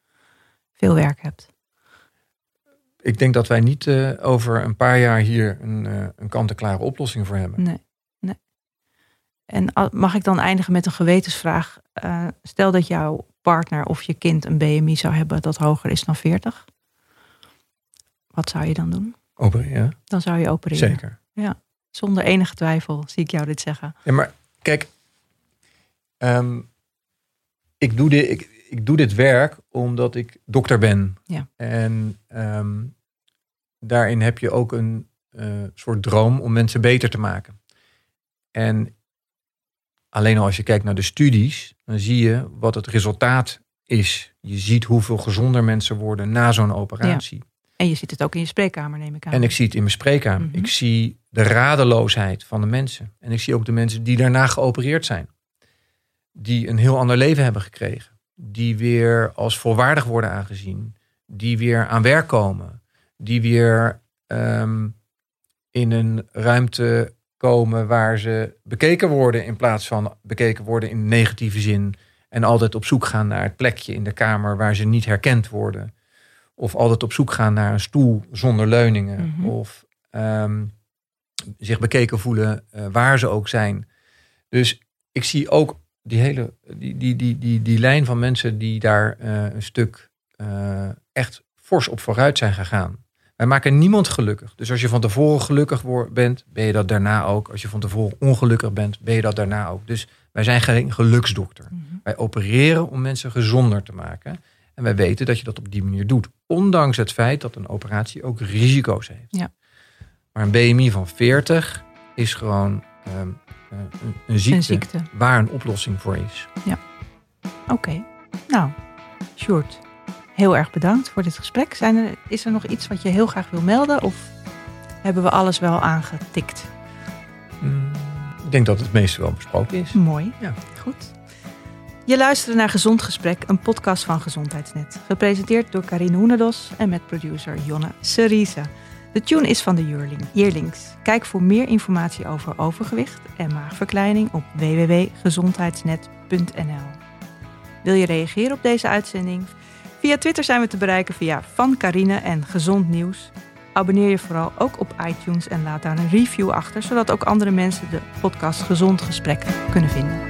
veel werk hebt. Ik denk dat wij niet uh, over een paar jaar hier een, uh, een kant-en-klare oplossing voor hebben. Nee. En mag ik dan eindigen met een gewetensvraag? Uh, stel dat jouw partner of je kind een BMI zou hebben dat hoger is dan 40. Wat zou je dan doen? Opereren. Dan zou je opereren. Zeker. Ja. Zonder enige twijfel zie ik jou dit zeggen. Ja, maar kijk, um, ik, doe dit, ik, ik doe dit werk omdat ik dokter ben. Ja. En um, daarin heb je ook een uh, soort droom om mensen beter te maken. En alleen al als je kijkt naar de studies, dan zie je wat het resultaat is. Je ziet hoeveel gezonder mensen worden na zo'n operatie. Ja. En je ziet het ook in je spreekkamer, neem ik aan. En ik zie het in mijn spreekkamer. Mm -hmm. Ik zie de radeloosheid van de mensen. En ik zie ook de mensen die daarna geopereerd zijn. Die een heel ander leven hebben gekregen. Die weer als volwaardig worden aangezien. Die weer aan werk komen. Die weer um, in een ruimte komen waar ze bekeken worden in plaats van bekeken worden in negatieve zin. En altijd op zoek gaan naar het plekje in de kamer waar ze niet herkend worden. Of altijd op zoek gaan naar een stoel zonder leuningen. Mm -hmm. Of um, zich bekeken voelen uh, waar ze ook zijn. Dus ik zie ook die hele die, die, die, die, die lijn van mensen die daar uh, een stuk uh, echt fors op vooruit zijn gegaan. Wij maken niemand gelukkig. Dus als je van tevoren gelukkig bent, ben je dat daarna ook. Als je van tevoren ongelukkig bent, ben je dat daarna ook. Dus wij zijn geen geluksdokter. Mm -hmm. Wij opereren om mensen gezonder te maken. En wij weten dat je dat op die manier doet. Ondanks het feit dat een operatie ook risico's heeft. Ja. Maar een BMI van 40 is gewoon um, een, een, ziekte, een, ziekte, waar een oplossing voor is. Ja. Oké. Okay. Nou, Sjoerd, heel erg bedankt voor dit gesprek. Zijn er, is er nog iets wat je heel graag wil melden? Of hebben we alles wel aangetikt? Mm, ik denk dat het meeste wel besproken is. Mooi. Ja. Goed. Je luistert naar Gezond Gesprek, een podcast van Gezondheidsnet. Gepresenteerd door Karine Hoenedos en met producer Jonne Seriza. De tune is van de Yearlings. Kijk voor meer informatie over overgewicht en maagverkleining op www.gezondheidsnet.nl. Wil je reageren op deze uitzending? Via Twitter zijn we te bereiken via Van Carine en Gezond Nieuws. Abonneer je vooral ook op iTunes en laat daar een review achter, zodat ook andere mensen de podcast Gezond Gesprek kunnen vinden.